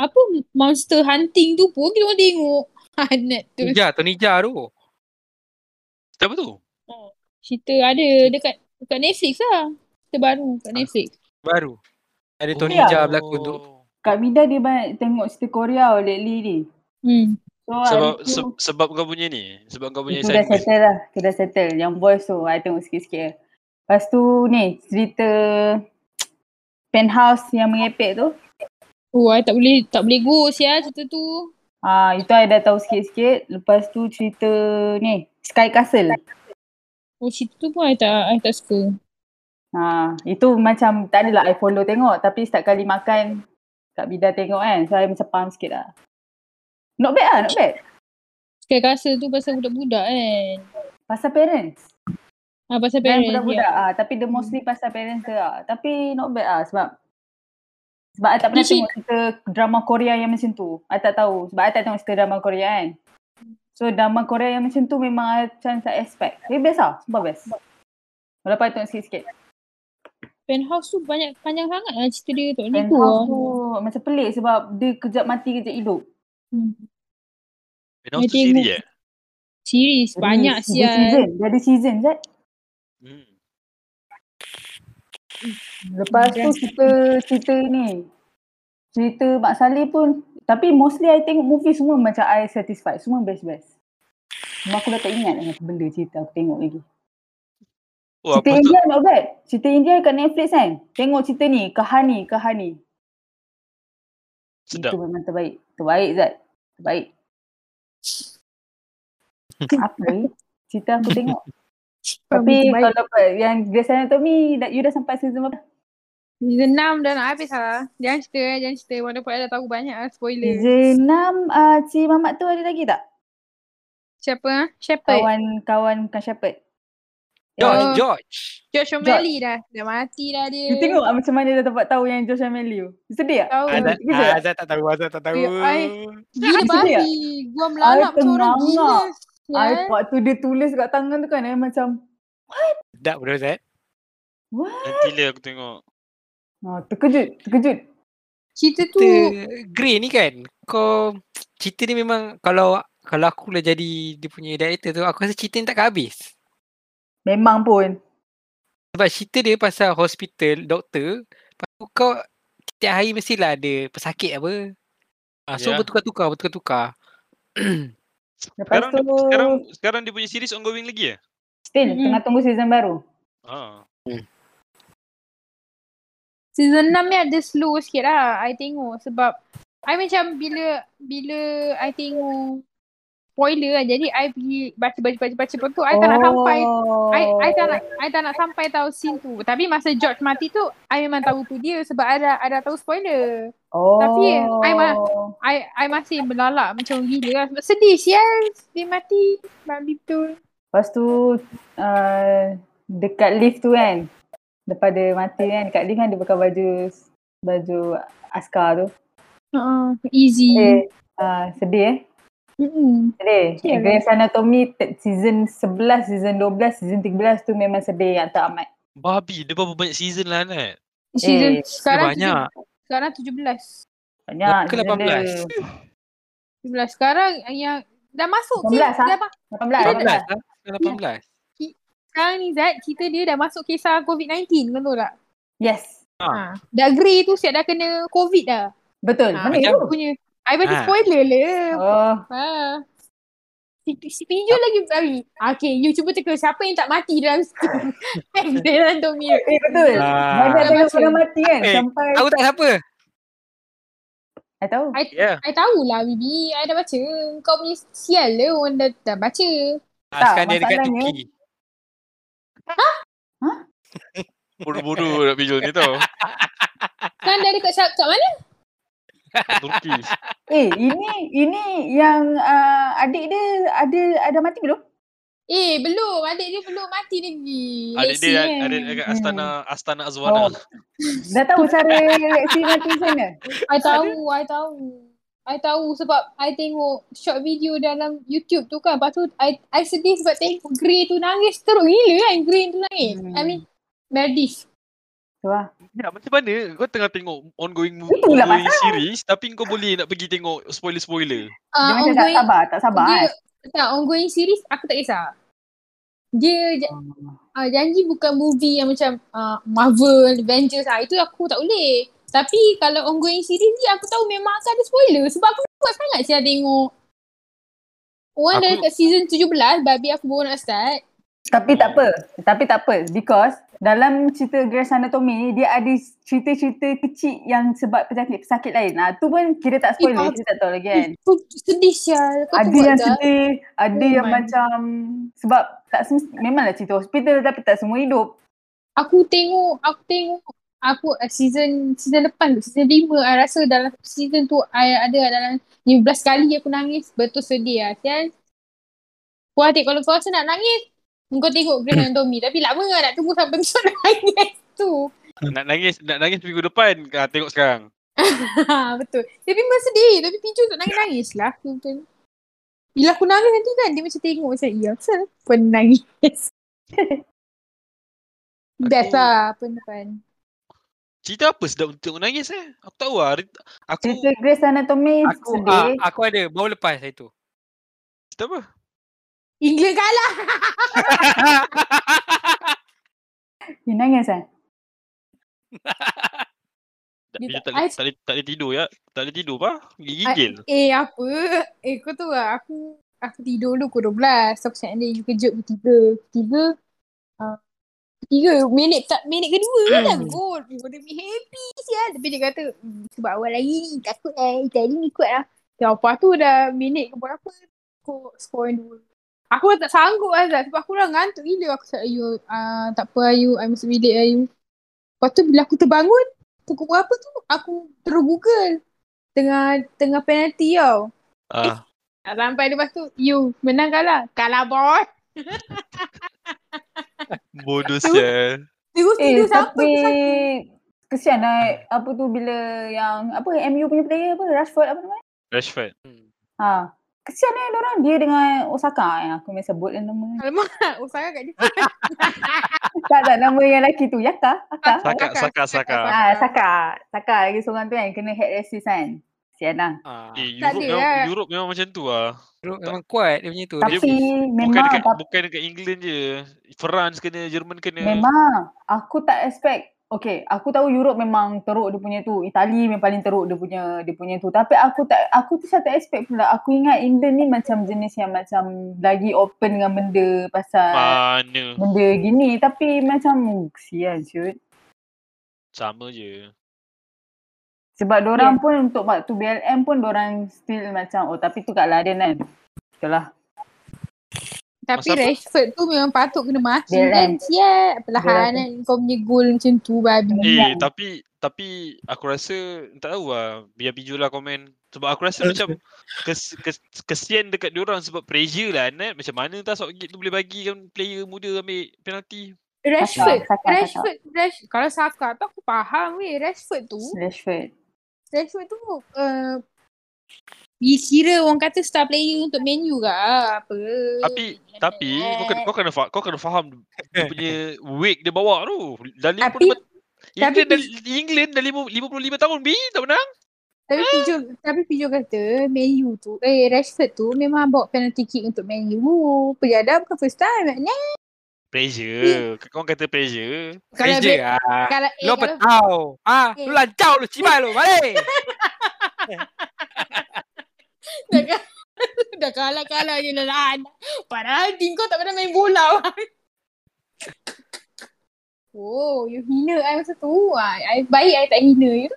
apa monster hunting tu pun kita orang tengok. [laughs] Hanat tu. Ninja tu Ninja tu. Cerita apa tu? Cerita ada dekat dekat Netflix lah. Cerita baru kat Netflix. Baru. Ada Oh, Tony ya. Jaa berlakon tu. Kak Mida dia banyak tengok cerita Korea oh, lately ni. Hmm. So, Sebab tu, se- sebab kau punya ni. Sebab kau punya itu dah settle lah. Itu dah settle. Yang voice tu, I tengok sikit-sikit. Lepas tu ni, cerita penthouse yang mengepek tu. Oh, I tak boleh tak boleh go sial cerita tu. Ah, itu I dah tahu sikit-sikit. Lepas tu cerita ni, Sky Castle. Oh, cerita tu pun I tak I tak suka. Ha, itu macam tak adalah I follow tengok tapi setiap kali makan Kak Bida tengok kan. So I macam faham sikit lah. Not bad lah, not bad. Sky Castle tu pasal budak-budak kan. Pasal parents. Ah, pasal Dan parents. budak-budak Ya. ah, tapi the mostly pasal parents dia lah. Tapi not bad lah sebab sebab I tak pernah tengok cerita drama Korea yang macam tu. I tak tahu sebab I tak tengok cerita drama Korea kan. So drama Korea yang macam tu memang I macam tak expect. Tapi best lah, sumpah best. Walaupun I tengok sikit-sikit. Penthouse tu banyak panjang sangat lah cerita dia go Penthouse lah. tu macam pelik sebab dia kejap mati kejap hidup. Hmm. Announce tu siri eh? Series banyak Dia season. sial. Dia ada season Zat. Hmm. Lepas tu kita cerita ni. Cerita Mak Saleh pun. Tapi mostly I tengok movie semua macam I satisfied. Semua best-best. Cuma aku dah tak ingat dengan benda cerita aku tengok lagi. Oh, Cerita apa tu? India not bad. Cerita India kat Netflix kan. Tengok cerita ni. Kahani. Kahani. Sedap. Itu memang terbaik. Terbaik Zat. Terbaik. [laughs] Apa ni? Cerita aku tengok. Tapi kalau pa- yang Grey's Anatomy, dah- you dah sampai season berapa? Season 6 dah nak habis lah. Jangan cerita eh, jangan cerita. Walaupun I dah tahu banyak lah spoiler. Season 6, uh, si Mamat tu ada lagi tak? Siapa ah? Shepard. Kawan-kawan bukan Shepherd. George, Oh. George. Josh O'Malley dah. Dah mati dah dia. You tengok ah macam mana dia dapat tahu yang Josh Amelie tu? Sedih tak? Tahu. Azat? Azat tak tahu, Azat tak tahu. Ya, I- Gila babi. Gua melalak macam orang gila. I sial. waktu dia tulis kat tangan tu kan eh macam Sedap bro Azat. what? Nanti lah aku tengok. Oh, terkejut, terkejut. Cerita tu. Grey ni kan, kau cerita ni memang kalau kalau aku lah jadi dia punya director tu, aku rasa cerita ni takkan habis. Memang pun. Sebab cerita dia pasal hospital, doktor, lepas tu kau setiap hari mestilah ada pesakit apa. Ah, so Ya. bertukar-tukar, bertukar-tukar. [clears throat] Lepas Sekarang, tu sekarang sekarang dia punya series ongoing lagi eh? Still Mm-mm. tengah tunggu season baru. Ha. Season 6 ni ada slow sikit lah. I tengok sebab I macam bila bila I tengok spoiler lah. Jadi I pergi baca-baca-baca-baca lepas tu I tak nak sampai I, I tak nak I tak nak sampai tahu scene tu. Tapi masa George mati tu I memang tahu tu dia sebab I dah, I dah tahu spoiler. Oh. Tapi, I ma- I I masih melalak macam gila lah. Sebab sedih sial. Dia mati. Babi betul. Lepas tu uh, dekat lift tu kan. Lepas dia mati kan dekat lift kan dia pakai baju baju askar tu. Uh, easy. Eh, uh, sedih eh. Mm-mm. Sedih. Ya. Grey's Anatomy season 11, season 12, season 13 tu memang sedih yang tak amat. Babi, dia berapa banyak season lah Nat? Season Eh, sekarang banyak. tujuh- Sekarang 17. Banyak. Ke season 18? dia. 17 sekarang yang dah masuk 18 kes ah? dah, ma- 18. 18 lah. 18. Sekarang ni Zat cerita dia dah masuk kisah COVID-19 kau tahu tak? Yes. Ah. Ha. Dah grey tu siap dah kena COVID dah. Betul. Ha, Mana macam- tu? Aku punya I baca Ha. spoiler lah. Oh, Ha. Si, si Pinju lagi babi. Okay, you cuba teka siapa yang tak mati dalam Grey [laughs] Anatomy. eh betul. Ah. Banyak tengok baca. orang mati kan Eh, sampai Tahu tak siapa? I tahu. I, Ya. I tahulah Bibi. I dah baca. Kau punya sial lah orang dah, dah baca. Ah, Tak, sekarang dia dekat Turki. Bodoh-bodoh nak pinjol ni tau. [laughs] Kan dah dekat kat mana? Turki. Eh, ini ini yang uh, adik dia ada ada mati belum? Eh, belum. Adik dia belum mati lagi. Adik Lexi dia kan. ada dekat Hmm. Astana Astana Azwana. Oh. Dah tahu cara reaksi mati mana? I tahu, I tahu. I tahu sebab I tengok short video dalam YouTube tu kan. Lepas tu I, I sedih sebab tengok Grey tu nangis teruk gila kan Grey tu nangis. Hmm. I mean Meredith. Tu lah. Ya, macam mana kau tengah tengok ongoing Itulah ongoing series tapi kau boleh nak pergi tengok spoiler-spoiler. Dia Uh, macam tak sabar, tak sabar dia, kan? tak, ongoing series aku tak kisah. Dia ja- uh, janji bukan movie yang macam uh, Marvel, Avengers ah itu aku tak boleh. Tapi kalau ongoing series ni aku tahu memang akan ada spoiler sebab aku kuat sangat saya tengok. Dah Aku- dekat season 17 babi aku baru nak start. Tapi tak apa. Tapi tak apa. Because dalam cerita Grey's Anatomy, dia ada cerita-cerita kecil yang sebab pesakit-pesakit lain. Nah, tu pun kira tak spoiler. Eh, Kita tak tahu lagi kan. Itu sedih sial. Kau Ada buat yang sedih, ada Oh yang macam sebab tak semesti, memanglah cerita hospital tapi tak semua hidup. Aku tengok, aku tengok aku uh, season season depan tu, season 5 I rasa dalam season tu I ada dalam 15 kali aku nangis. Betul sedih lah. Sial. Puas hati kalau kau rasa nak nangis, kau tengok Grey's [clears throat] Anatomy. Tapi lama lah nak tunggu sampai [laughs] episode nangis tu. Nak nangis nak nangis minggu depan ah, tengok sekarang. [laughs] betul. Tapi memang sedih. Tapi Pinju tak nangis-nangis lah. Betul. Bila aku nangis nanti kan dia macam tengok macam iya. Kenapa penangis? [laughs] Best lah penepan. Cerita apa sedap untuk tengok nangis eh? Aku tahu lah. Aku Cerita Grey's Anatomy Aku sedih. ah, aku ada baru lepas hari tu. Cerita apa? England kalah. [laughs] Eh, nangis kan? Tak, Dia tak- tak, boleh, I- tak, boleh, tak boleh tidur ya. Tak boleh tidur apa? Gigil. Eh apa? Eh kau tahu tak aku aku tidur dulu pukul 12. Aku cakap dia you kejut pukul 3. Tiga. Uh, tiga minit tak minit kedua hmm. dah gol. You gonna be happy sial. Tapi dia kata "Hmm, sebab awal lagi ni takut eh. Tadi ni kuat lah. Ya apa tu dah minit ke berapa. Skor skor dua. Aku tak sanggup Azal sebab aku dah ngantuk gila. Aku cakap Ayu uh, tak apa Ayu. I masuk bilik Ayu. Lepas tu bila aku terbangun pukul berapa tu aku terus Google. Tengah tengah penalti tau. Ah, Tak sampai lepas tu, you menang kalah. Kalah bos. [laughs] bodoh sial. Terus Eh tidur sampai tapi kesian lah apa tu bila yang apa MU punya player apa Rashford apa namanya? Rashford. Ha. Kesian eh orang dia dengan Osaka yang aku main sebut yang nama. Alamak, [laughs] usaha kat dia. [laughs] tak tak nama yang lelaki tu Yaka, Aka. Saka, Saka, Saka. Ah, Saka. Saka lagi seorang tu kan kena head assist kan. Kesian lah. Ah, Eh, Europe memang, lah. Europe memang macam tu lah. Europe memang kuat dia punya tu. Tapi Dia, Bukan memang dekat, tapi bukan dekat England je. France kena, Jerman kena. memang aku tak expect Okay, aku tahu Europe memang teruk dia punya tu. Itali memang paling teruk dia punya dia punya tu. Tapi aku tak aku tu saya tak expect pula. Aku ingat England ni macam jenis yang macam lagi open dengan benda pasal Mana? benda gini tapi macam kesian shoot. Sama je. Sebab orang pun untuk waktu BLM pun orang still macam oh tapi tu kat Laden kan. Betul lah. Tapi Masa? Rashford tu memang patut kena Dia kan. kan. Siap. Perlahan kan. Kau punya gol macam tu babi. Eh, tapi tapi aku rasa tak tahu lah. Biar Biju lah komen. Sebab aku rasa macam kes, kes, kesian dekat diorang sebab pressure lah Nat. Macam mana tak Southgate tu boleh bagikan player muda ambil penalti. Rashford. Saka, Saka. Rashford. Rash, kalau Saka tu aku faham weh. Rashford tu. Rashford. Rashford tu. Uh, kira orang kata star player untuk menu ke apa. Tapi tapi kau kena kau kena kau kena faham dia punya weight dia bawa tu. Dah 55 Tapi- England tapi- dah England dah lima- 55 tahun bi tak menang. Tapi Pijo, tapi Pijo kata menu tu, eh Rashford tu memang bawa penalty kick untuk menu. Pejadah bukan first time. Maknanya Pressure. Kau kata pressure. kalau je be- ah. kalau, eh, Lu apa kalau, tahu? Ah, Eh. lu lancau lu cibai lu. Balik. [laughs] dah, kalah- [laughs] dah kalah-kalah je lah anak. Padahal tim kau tak pernah main bola. oh, you hina I masa tu. I, baik I tak hina you.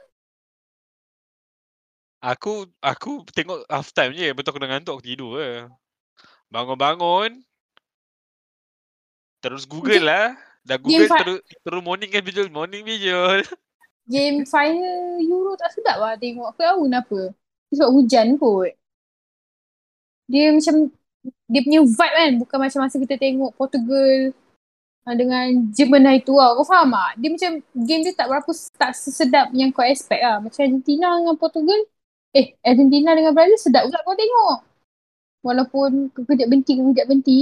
Aku aku tengok half time je. Betul aku dah ngantuk aku tidur je. Bangun-bangun. Terus Google lah. Dah Google fa- terus terus morning kan visual. Morning visual. [laughs] Game final Euro tak sedap lah tengok. Aku tahu kenapa. Sebab hujan kot. Dia macam dia punya vibe kan bukan macam masa kita tengok Portugal ah, dengan Jerman hari tu lah. Kau faham tak? Dia macam game dia tak berapa tak sesedap yang kau expect lah. Macam Argentina dengan Portugal. Eh, Argentina dengan Brazil sedap juga kau tengok. Walaupun kejap berhenti kejap berhenti.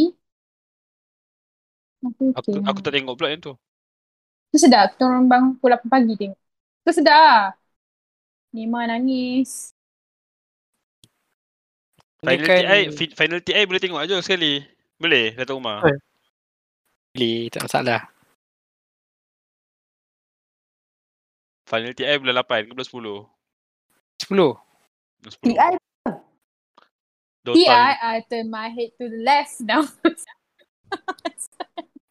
Aku, Aku, okay. aku tak tengok pula yang tu. Tu sedap. Kita orang bangun pukul 8 pagi tengok. Tu sedap lah. Neymar nangis. Final kan TI, fi- final TI boleh tengok aja sekali. Boleh, Datuk Umar. Boleh. boleh, tak masalah. Final TI bulan 8 ke bulan 10? 10. Bulan 10. TI Dota. TI, I turn my head to the left now. [laughs]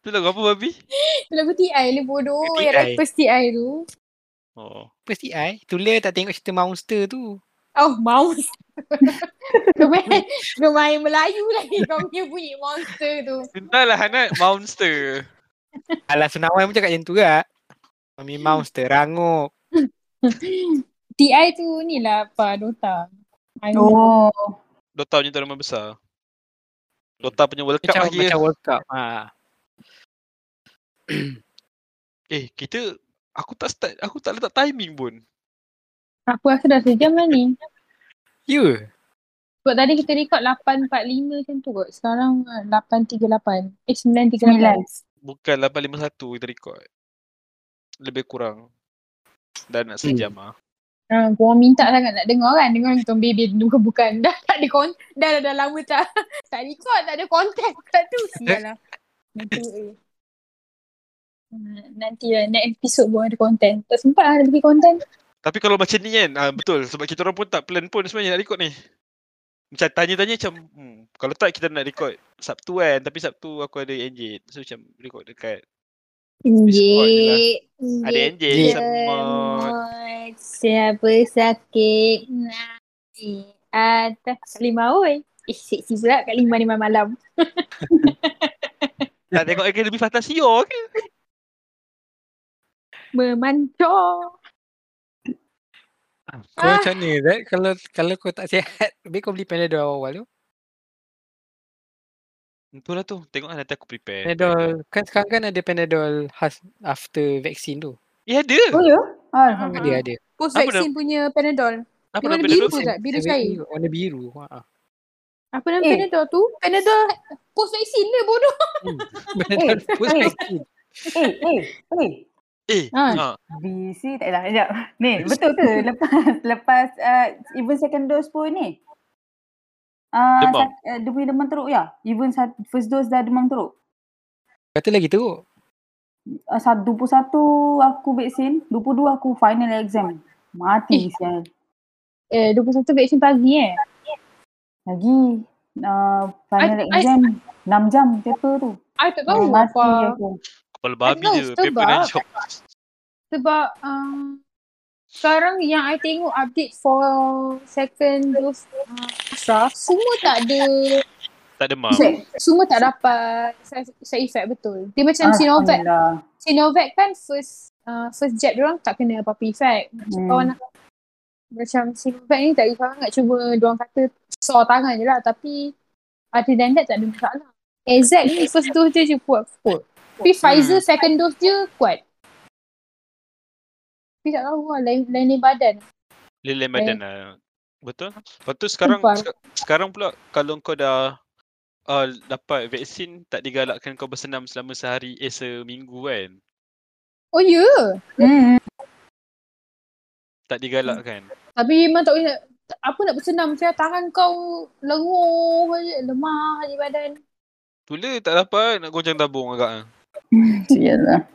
Tu lagu apa babi? [laughs] Lagu TI ni bodoh. Yang TI. rappers TI tu. Oh. Apa CI? Tulis tak tengok cerita Monster tu. Oh, mouse. kau [laughs] main, Melayu lagi. [laughs] Kau punya bunyi monster tu. Entahlah Hanat, Monster. Alah Sunawan pun cakap macam tu kan. Mami Monster, rangup. TI tu ni lah apa, Dota. I. Oh. Dota punya tournament besar. Dota punya World Cup Macam, lagi. macam World Cup. Ha. [clears throat] Eh, kita aku tak start, aku tak letak timing pun. Aku rasa dah sejam lah ni. Ya. Yeah. Sebab tadi kita record 8.45 macam tu kot. Sekarang ah, 8.38. Eh, 9.38. Sembilan. Bukan 851 kita record. Lebih kurang. Dah nak sejam ah. Ha, korang minta sangat nak dengar kan dengan Tom Baby bukan bukan [laughs] dah tak ada kon dah, dah, dah lama tak [laughs] tak record tak ada konten kat tu [laughs] sial lah. Nanti eh. Nanti lah next episode pun ada konten. Tak sempat lah ada bagi konten. Tapi kalau macam ni kan, ah, betul sebab kita orang pun tak plan pun sebenarnya nak record ni. Macam tanya-tanya macam hmm, kalau tak kita nak record Sabtu kan, tapi Sabtu aku ada enjit. So macam record dekat Injek. ada enjit Jit. semut. Siapa sakit naik atas lima oi. Eh, seksi pula kat lima lima malam. Nak tengok Academy Fantasio ke? Memancor. Kau Ah. macam ni Zat Kalau kalau kau tak sihat [laughs] Lebih kau beli Panadol awal tu Betul lah tu. Tengok lah nanti aku prepare. Panadol Kan sekarang kan ada Panadol khas After vaksin tu Eh ada. Oh ya? Ada Alhamdulillah. ada Post Apa vaksin punya Panadol. Apa Dia nama warna Panadol? biru tak? Biru cair. Warna biru ha. Apa nama Eh. Panadol tu? Panadol post vaksin dia bodoh. Panadol [laughs] post eh. vaksin Eh, eh, eh. Eh, Ha. ha. BC tak lah, sekejap. Ni, betul ke [laughs] lepas lepas uh, even second dose pun ni? Uh, Demam. Sa- uh, dia punya demam teruk ya? Even sat- first dose dah demam teruk? Kata lagi teruk Uh, sat- 21 aku vaksin, 22 aku final exam. Mati sial. Eh, 21 vaksin pagi eh. Lagi uh, final I- I- exam 6 jam paper tu. I tak tahu mati apa. aku. Kepala babi tahu je. sebab- Paper dan shop. [laughs] Sebab um, sekarang yang I tengok update for second dose uh, Astra, semua tak ada, Tak demam. Set. semua tak dapat side, effect betul. Dia macam Ah, Sinovac. Sinovac kan first uh, first jab dia orang tak kena apa-apa effect. Macam Hmm. kawan macam Sinovac ni tak risau sangat cuma dia orang kata sore tangan je lah tapi other than that tak ada masalah. AZ ni first dose dia je kuat kot. Tapi Pfizer second dose dia kuat. Tapi tak tahu lah lain, lain, lain badan. Lilin badan lah. Betul. Lepas tu sekarang Sumpah. seka- sekarang pula kalau kau dah uh, dapat vaksin tak digalakkan kau bersenam selama sehari eh seminggu kan. Oh ya yeah. Hmm. Tak digalakkan. Tapi memang tak boleh nak apa nak bersenam saya tangan kau lenguh lemah je badan. Tula tak dapat nak goncang tabung agak. Sialah. [laughs]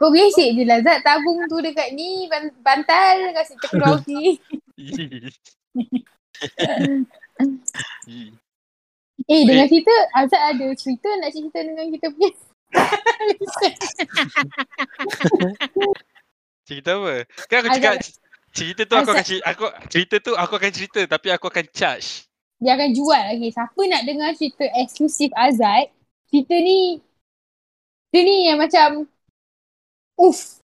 Kau basic je lah Zat tabung tu dekat ni ban- bantal kasi teknologi. [laughs] Eh dengan cerita Azad ada cerita nak cerita dengan kita punya. [laughs] Cerita apa? Kan aku cakap cerita tu aku akan cerita, aku cerita tu aku akan cerita tapi aku akan charge. Dia akan jual lagi. Siapa nak dengar cerita eksklusif Azad, cerita ni dia ni yang macam uff.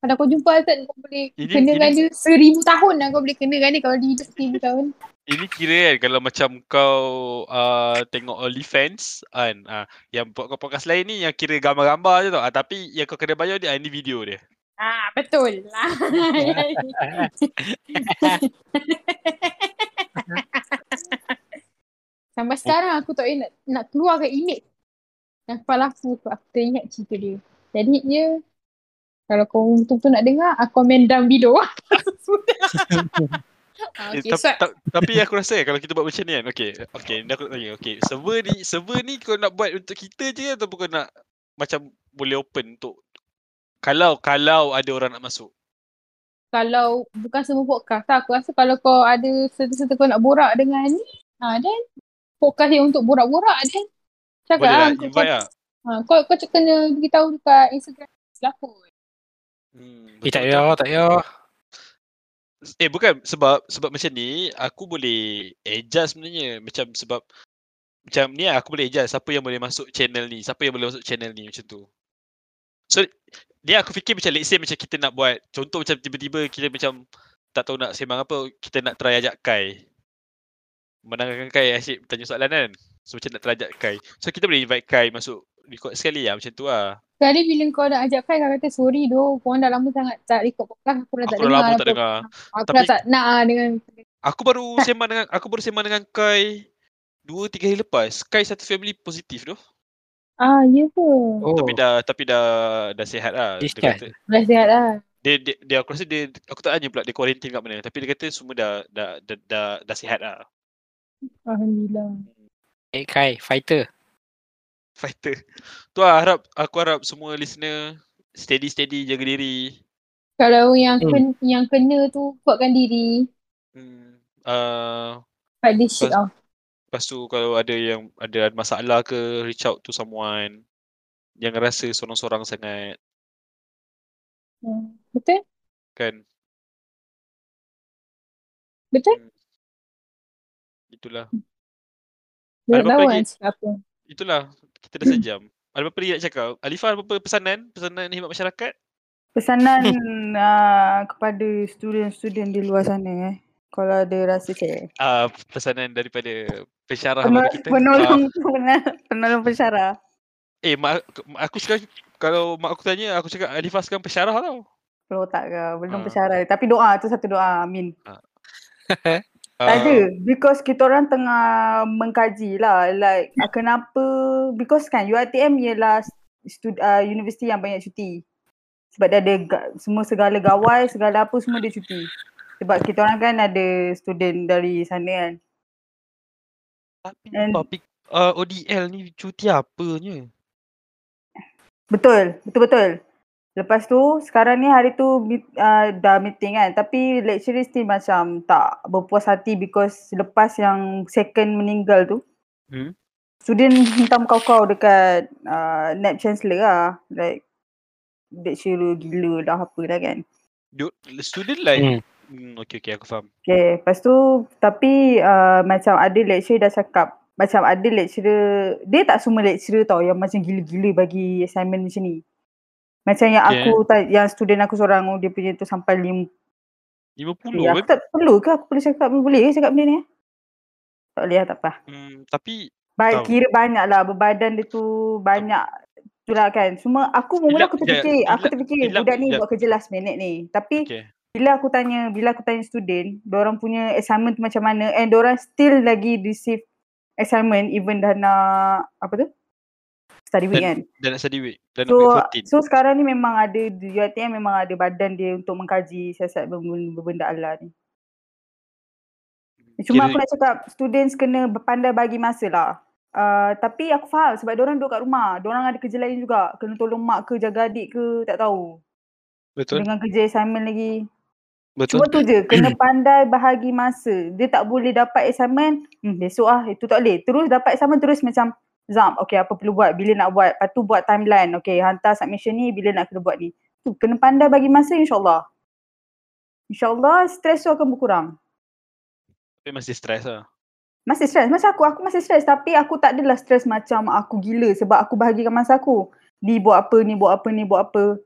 Kalau kau jumpa Azad kau boleh Ini- kenakan ini- dia seribu tahun lah kau boleh kenakan dia kalau dia hidup seribu tahun. Ini kira kan kalau macam kau uh, tengok OnlyFans kan uh, yang podcast lain ni yang kira gambar-gambar je tau. Uh, tapi yang kau kena bayar dia ah, ini video dia. Ah betul lah. [laughs] Sampai sekarang aku tak nak, nak keluarkan image yang kepala aku tu. Aku teringat cerita dia. Jadi dia kalau kau betul-betul nak dengar, aku komen dalam video. Ah, [laughs] Eh, okay, tap- so, tap- tapi aku rasa kan kalau kita buat macam ni kan. Okay. Okay. Ni aku tanya. Okay. Server ni, server ni kau nak buat untuk kita je ataupun kau nak macam boleh open untuk kalau kalau ada orang nak masuk. kalau bukan semua podcast lah, aku rasa kalau kau ada serta-serta kau nak borak dengan ni, ha, then podcast yang untuk borak-borak then cakap Boleh lah. lah. kau, Invite lah. ha, kau, kau kena beritahu dekat Instagram lapor. Hmm, Eh tak payah tak payah Eh bukan sebab sebab macam ni aku boleh adjust sebenarnya macam sebab macam ni lah, aku boleh adjust siapa yang boleh masuk channel ni, siapa yang boleh masuk channel ni macam tu. So dia aku fikir macam let's say macam kita nak buat contoh macam tiba-tiba kita macam tak tahu nak sembang apa, kita nak try ajak Kai. Menangkan Kai asyik tanya soalan kan. So macam nak try ajak Kai. So kita boleh invite Kai masuk record sekali lah macam tu lah. Sekali bila kau nak ajak Kai, kau kata sorry doh, korang dah lama sangat tak record podcast, aku dah tak Aku dah dengar. lama tak dengar. Aku Tapi- dah tak nak lah dengan Aku baru sembang dengan aku baru sembang dengan Kai dua tiga hari lepas. Kai satu family positif tu. Ah, ya ke? Oh Tapi dah tapi dah dah sihat lah. Dia Discharge. kata, Dah sihat lah. dia, dia, dia aku rasa dia aku tak tanya pula dia quarantine kat mana tapi dia kata semua dah dah dah, dah, dah sihat lah. Alhamdulillah. Eh Kai, fighter. Fighter. Tu lah harap aku harap semua listener steady-steady jaga diri. Kalau yang Hmm. ken, yang kena tu kuatkan diri. Hmm. Uh, Fight this shit Pas- out. lepas tu kalau ada yang ada masalah ke reach out to someone. Jangan rasa sorang-sorang sangat Hmm. Betul? kan. Betul? Hmm. Itulah. Dia Ada tak apa lagi? apa. Itulah. Kita dah sejam. Ada apa-apa lagi nak cakap? Alifah ada apa-apa pesanan? Pesanan khidmat masyarakat? Pesanan uh, [laughs] kepada student-student di luar sana eh. Kalau ada rasa share. Uh, pesanan daripada pensyarah Penol- kita. penolong, penolong, penolong pensyarah. Eh, mak, aku sekarang kalau mak aku tanya, aku cakap Alifah sekarang pensyarah tau. Kalau tak ke, belum Ah. pensyarah. Tapi doa tu satu doa, amin. Uh, [laughs] Tak ada. Because kita orang tengah mengkaji lah. Like uh, kenapa. Because kan UiTM ialah stud, uh, universiti yang banyak cuti. Sebab dia ada ga, semua segala gawai, segala apa semua dia cuti. Sebab kita orang kan ada student dari sana kan. Tapi And- topik uh, ODL ni cuti apanya? Betul, betul-betul. Lepas tu sekarang ni hari tu uh, dah meeting kan. Tapi lecturer still macam tak berpuas hati because lepas yang second meninggal tu. Hmm. Student hentam kau-kau dekat uh, NAP Chancellor lah. Like lecturer gila dah apa dah kan. Du- student like Hmm. hmm. okay okay aku faham. Okay, lepas tu tapi uh, macam ada lecturer dah cakap macam ada lecturer, dia tak semua lecturer tau yang macam gila-gila bagi assignment macam ni. Macam yang Okay. aku, yang student aku seorang tu dia punya tu sampai lim, 50 eh, kan? aku tak perlu ke aku boleh cakap, boleh ke cakap benda ni? eh? Tak boleh lah, tak apa. Hmm, tapi Baik, Tahu. kira banyak lah, berbadan dia tu banyak tu lah kan. Semua aku mula aku terfikir, aku ilap- terfikir ilap- budak ni jap. buat kerja last minute ni. Tapi okay. bila aku tanya bila aku tanya student orang punya assignment tu macam mana and orang still lagi receive assignment even dah nak apa tu study week [laughs] kan Dan nak study week. Dan so week 14. so sekarang ni memang ada UiTM memang ada badan dia untuk mengkaji siasat berbenda ala ni cuma aku Kira- nak cakap students kena berpandai bagi masa lah Uh, tapi aku faham sebab orang duduk kat rumah. Orang ada kerja lain juga. Kena tolong mak ke, jaga adik ke, tak tahu. Betul. Dengan kerja assignment lagi. Betul. Cuma tu je, [clears throat] kena pandai bahagi masa. Dia tak boleh dapat assignment, hmm, besok ah, itu tak boleh. Terus dapat assignment terus macam, Zam, okay apa perlu buat, bila nak buat. Lepas tu buat timeline, okay hantar submission ni, bila nak kena buat ni. Tu, kena pandai bagi masa insyaAllah. InsyaAllah stres tu akan berkurang. Tapi masih stres lah. Masih stres, macam aku, aku masih stres tapi aku tak adalah stres macam aku gila sebab aku bahagikan masa aku. Ni buat apa, ni buat apa, ni buat apa.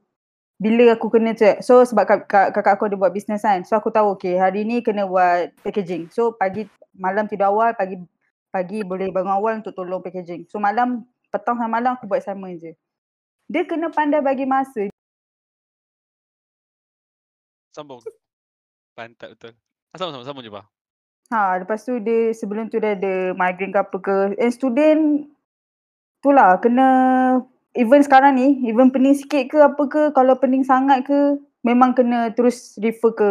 Bila aku kena check. So sebab kak, kak, kakak aku ada buat bisnes kan. So aku tahu okay hari ni kena buat packaging. So pagi, malam tidur awal, pagi pagi boleh bangun awal untuk tolong packaging. So malam, petang sama malam aku buat assignment je. Dia kena pandai bagi masa. Sambung. Pantat betul. Ah, Sambung, sambung, sambung je, Bah. Ha, lepas tu dia sebelum tu dia ada migraine ke apa ke. And student tu lah kena even sekarang ni, even pening sikit ke apa ke, kalau pening sangat ke, memang kena terus refer ke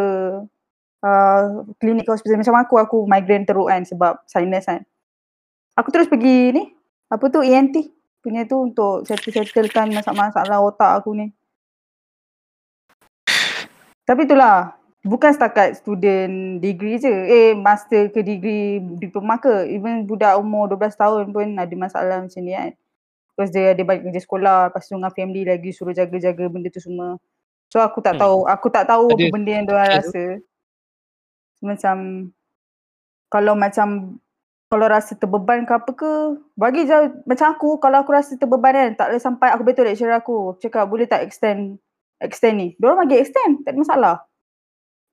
uh, klinik hospital. Macam aku, aku migraine teruk kan sebab sinus kan. Aku terus pergi ni, apa tu ENT punya tu untuk settle-settlekan masalah-masalah otak aku ni. Tapi itulah, bukan setakat student degree je. Eh, master ke degree diploma ke. Even budak umur 12 tahun pun ada masalah macam ni kan. Because dia ada banyak kerja sekolah, lepas tu dengan family lagi suruh jaga-jaga benda tu semua. So aku tak Hmm. tahu, aku tak tahu apa Ada benda yang ada. rasa. Macam, kalau macam, kalau rasa terbeban ke apa ke, bagi je, macam aku, kalau aku rasa terbeban kan, tak boleh sampai, aku betul lecturer aku, cakap boleh tak extend, extend ni. Diorang bagi extend, tak ada masalah.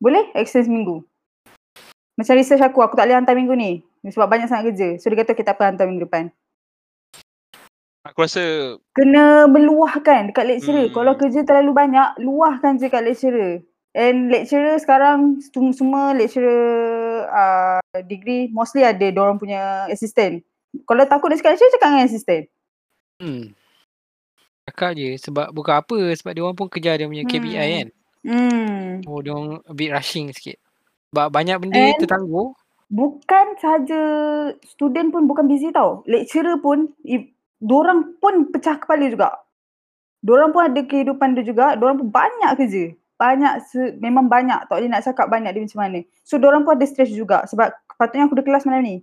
Boleh extend seminggu. Macam research aku, aku tak boleh hantar minggu ni. Sebab banyak sangat kerja. So dia kata kita apa hantar minggu depan. Aku rasa Kena meluahkan dekat lecturer. Hmm. Kalau kerja terlalu banyak, luahkan je kat lecturer. And lecturer sekarang sem- semua lecturer uh, degree mostly ada diorang punya assistant. Kalau takut cakap lecturer, cakap dengan assistant. Hmm. Cakap je sebab bukan apa sebab dia orang pun kejar dia punya KPI Hmm. kan. Hmm. Oh, dia orang a bit rushing sikit. Ba- Banyak benda And- tertangguh. Bukan saja student pun bukan busy tau. Lecturer pun, if, dorang pun pecah kepala juga. Dorang pun ada kehidupan dia juga. Dorang pun banyak kerja. Banyak, se- memang banyak. Tak boleh nak cakap banyak dia macam mana. So dorang pun ada stress juga. Sebab patutnya aku ada kelas malam ni.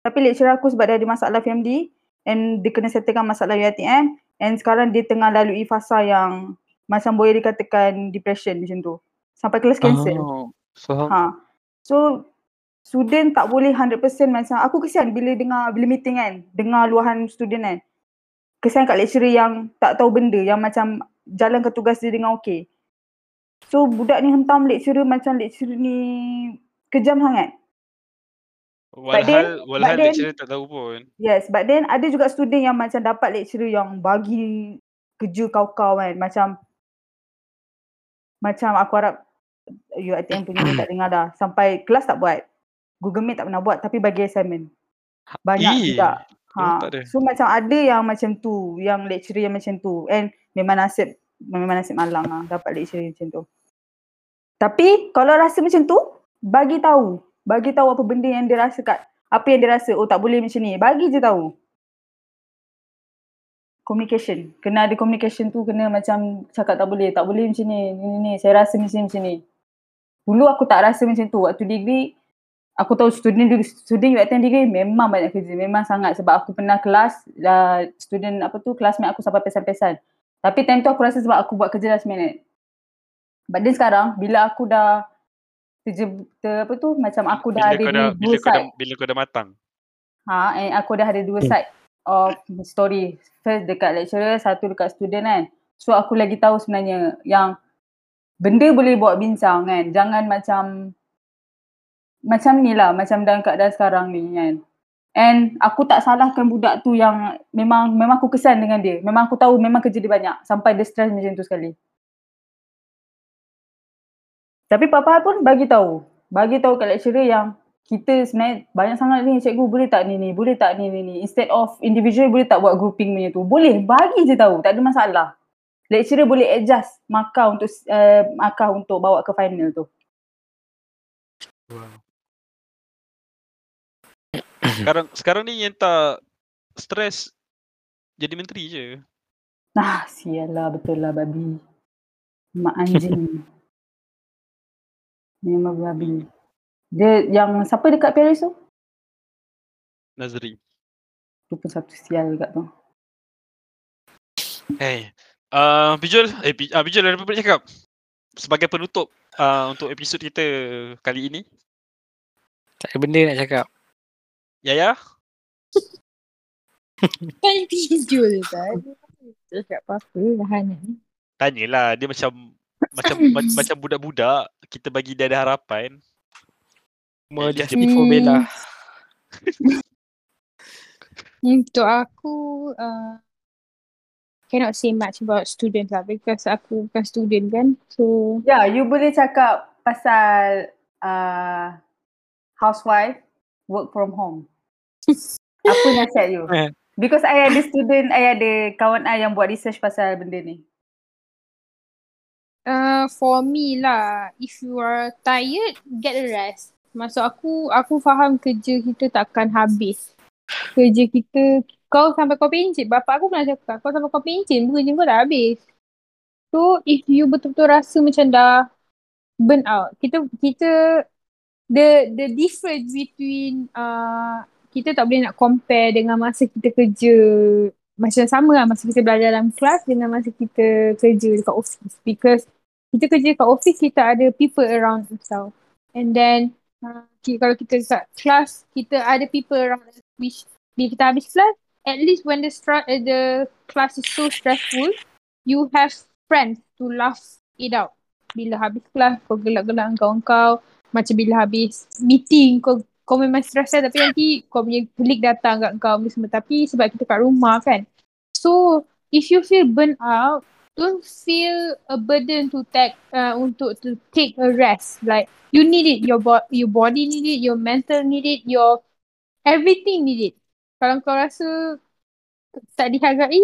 Tapi lecturer aku sebab dia ada masalah family and dia kena settlekan masalah UiTM and sekarang dia tengah lalui fasa yang macam boleh dikatakan depression macam tu. Sampai kelas cancel. Oh, faham. Ha. So student tak boleh 100% macam aku kesian bila dengar bila meeting kan, dengar luahan student kan. Kesian kat lecturer yang tak tahu benda, yang macam jalankan tugas dia dengan okey. So budak ni hentam lecturer macam lecturer ni kejam sangat. Walhal, then- walhal but then- lecturer tak tahu pun. Yes, but then ada juga student yang macam dapat lecturer yang bagi kerja kau-kau kan. Macam macam aku harap UiTM punya tak dengar dah. Sampai kelas tak buat. Google Meet tak pernah buat tapi bagi assignment. Banyak Eh, juga. Ha. So macam ada yang macam tu, yang lecturer yang macam tu. And memang nasib, memang nasib malang lah dapat lecturer macam tu. Tapi kalau rasa macam tu, bagi tahu. Bagi tahu apa benda yang dia rasa kat, apa yang dia rasa, oh tak boleh macam ni. Bagi je tahu. Communication. Kena ada communication tu, kena macam cakap tak boleh, tak boleh macam ni, ni, ni, ni. saya rasa macam ni, macam ni. Dulu aku tak rasa macam tu. Waktu degree, aku tahu student student UiTM degree memang banyak kerja. Memang sangat sebab aku pernah kelas uh, student apa tu classmate aku sampai pesan-pesan. Tapi time tu aku rasa sebab aku buat kerja last minute. But then sekarang bila aku dah kerja ter, apa tu macam aku dah bila ada kau dah, dua bila kau dah, side. bila kau dah matang. Ha, and aku dah ada dua side of story. First dekat lecturer, satu dekat student kan. So aku lagi tahu sebenarnya yang benda boleh buat bincang kan. Jangan macam macam ni lah, macam dalam keadaan sekarang ni kan. And aku tak salahkan budak tu yang memang memang aku kesan dengan dia. Memang aku tahu memang kerja dia banyak sampai dia stress macam tu sekali. Tapi papa pun bagi tahu. Bagi tahu kat lecturer yang kita sebenarnya banyak sangat ni cikgu boleh tak ni ni, boleh tak ni ni ni. Instead of individual boleh tak buat grouping punya tu. Boleh, bagi je tahu, tak ada masalah. Lecturer boleh adjust markah untuk uh, markah untuk bawa ke final tu. Sekarang sekarang ni yang tak stres jadi menteri je. Nah, sial lah betul lah babi. Mak anjing. [laughs] Memang babi. Dia yang siapa dekat Paris tu? Nazri. Tu pun satu sial dekat tu. Hey. Uh, Pijol, eh Pi- uh, Pijol ada apa nak cakap? Sebagai penutup uh, untuk episod kita kali ini. Tak ada benda nak cakap. Yaya? Kan pijul kan. Tak cakap apa-apa lah ni. Tanyalah, dia macam macam [coughs] ma- macam budak-budak, kita bagi dia ada harapan. More dia- just before Bella. [laughs] Untuk aku, uh, cannot say much about students lah because aku bukan student kan. So, Ya, yeah, you boleh cakap pasal uh, housewife work from home. [laughs] Apa nasihat you? Eh. Because I ada student, I ada kawan I yang buat research pasal benda ni. Uh, for me lah, if you are tired, get a rest. Maksud aku, aku faham kerja kita takkan habis. Kerja kita, kau sampai kau pencit. Bapak aku pernah cakap, kau sampai kau pencit, kerja kau dah habis. So, if you betul-betul rasa macam dah burn out, kita, kita, the the difference between uh, kita tak boleh nak compare dengan masa kita kerja macam sama lah masa kita belajar dalam kelas dengan masa kita kerja dekat office because kita kerja kat office kita ada people around us tau and then uh, kalau kita kat kelas kita ada people around us. Which bila kita habis kelas at least when the uh, the class is so stressful you have friends to laugh it out. Bila habis kelas kau gelak-gelak dengan kawan kau macam bila habis meeting kau kau memang stress lah tapi nanti kau punya colleague datang kat kau semua. Tapi sebab kita kat rumah kan. So if you feel burn out don't feel a burden to take uh, untuk to take a rest. Like you need it your bo- your body need it your mental need it your everything need it. Kalau kau rasa tak dihargai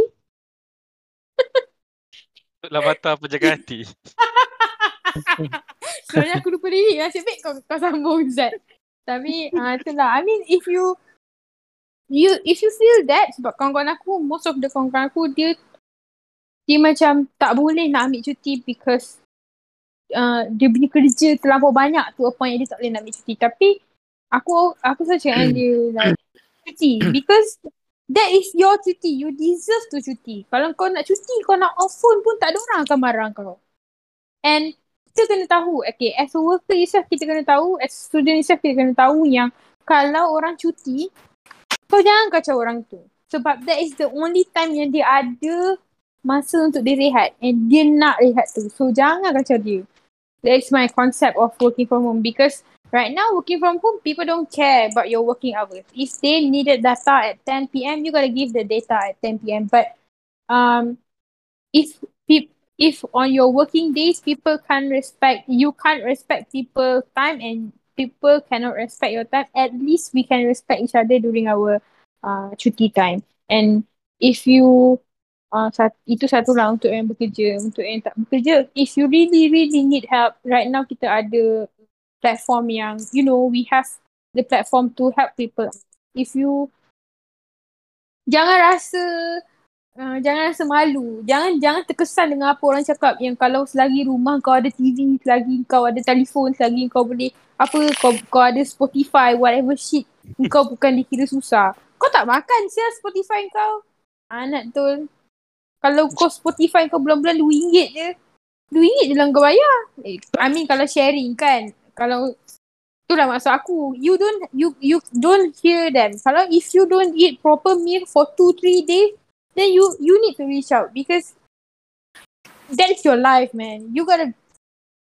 Lah mata penjaga hati. [laughs] Sebenarnya aku lupa diri. Nasib baik kau, kau sambung Zat Tapi uh, itulah. I mean if you You if you feel that Sebab kawan-kawan aku Most of the kawan-kawan aku Dia Dia macam Tak boleh nak ambil cuti Because uh, Dia punya kerja Terlampau banyak tu Apa yang dia tak boleh nak ambil cuti. Tapi Aku Aku selalu cakap dia like, Cuti. Because That is your cuti. You deserve to cuti. Kalau kau nak cuti Kau nak off phone pun Tak ada orang akan marah kau. And kita kena tahu, okay, as a worker itself kita kena tahu, as student itself kita kena tahu yang kalau orang cuti, kau jangan kacau orang tu. Sebab that is the only time yang dia ada masa untuk dia rehat and dia nak rehat tu. So jangan kacau dia. That is my concept of working from home because right now working from home, people don't care about your working hours. If they needed data at 10 p.m., you gotta give the data at 10 p.m. But um, if people if on your working days people can't respect you can't respect people time and people cannot respect your time at least we can respect each other during our uh, cuti time and if you uh, sat, itu satu lah untuk yang bekerja untuk yang tak bekerja if you really really need help right now kita ada platform yang you know we have the platform to help people if you jangan rasa Uh, jangan rasa malu. Jangan jangan terkesan dengan apa orang cakap yang kalau selagi rumah kau ada TV, selagi kau ada telefon, selagi kau boleh apa kau kau ada Spotify, whatever shit, kau [laughs] bukan dikira susah. Kau tak makan sia Spotify kau. Anak tu. Kalau kau Spotify kau bulan-bulan RM2 je. RM2 je lah kau bayar. Eh, I mean kalau sharing kan. Kalau Itulah maksud aku. You don't you you don't hear them. Kalau if you don't eat proper meal for 2 3 days, then you you need to reach out because that's your life, man. You gotta,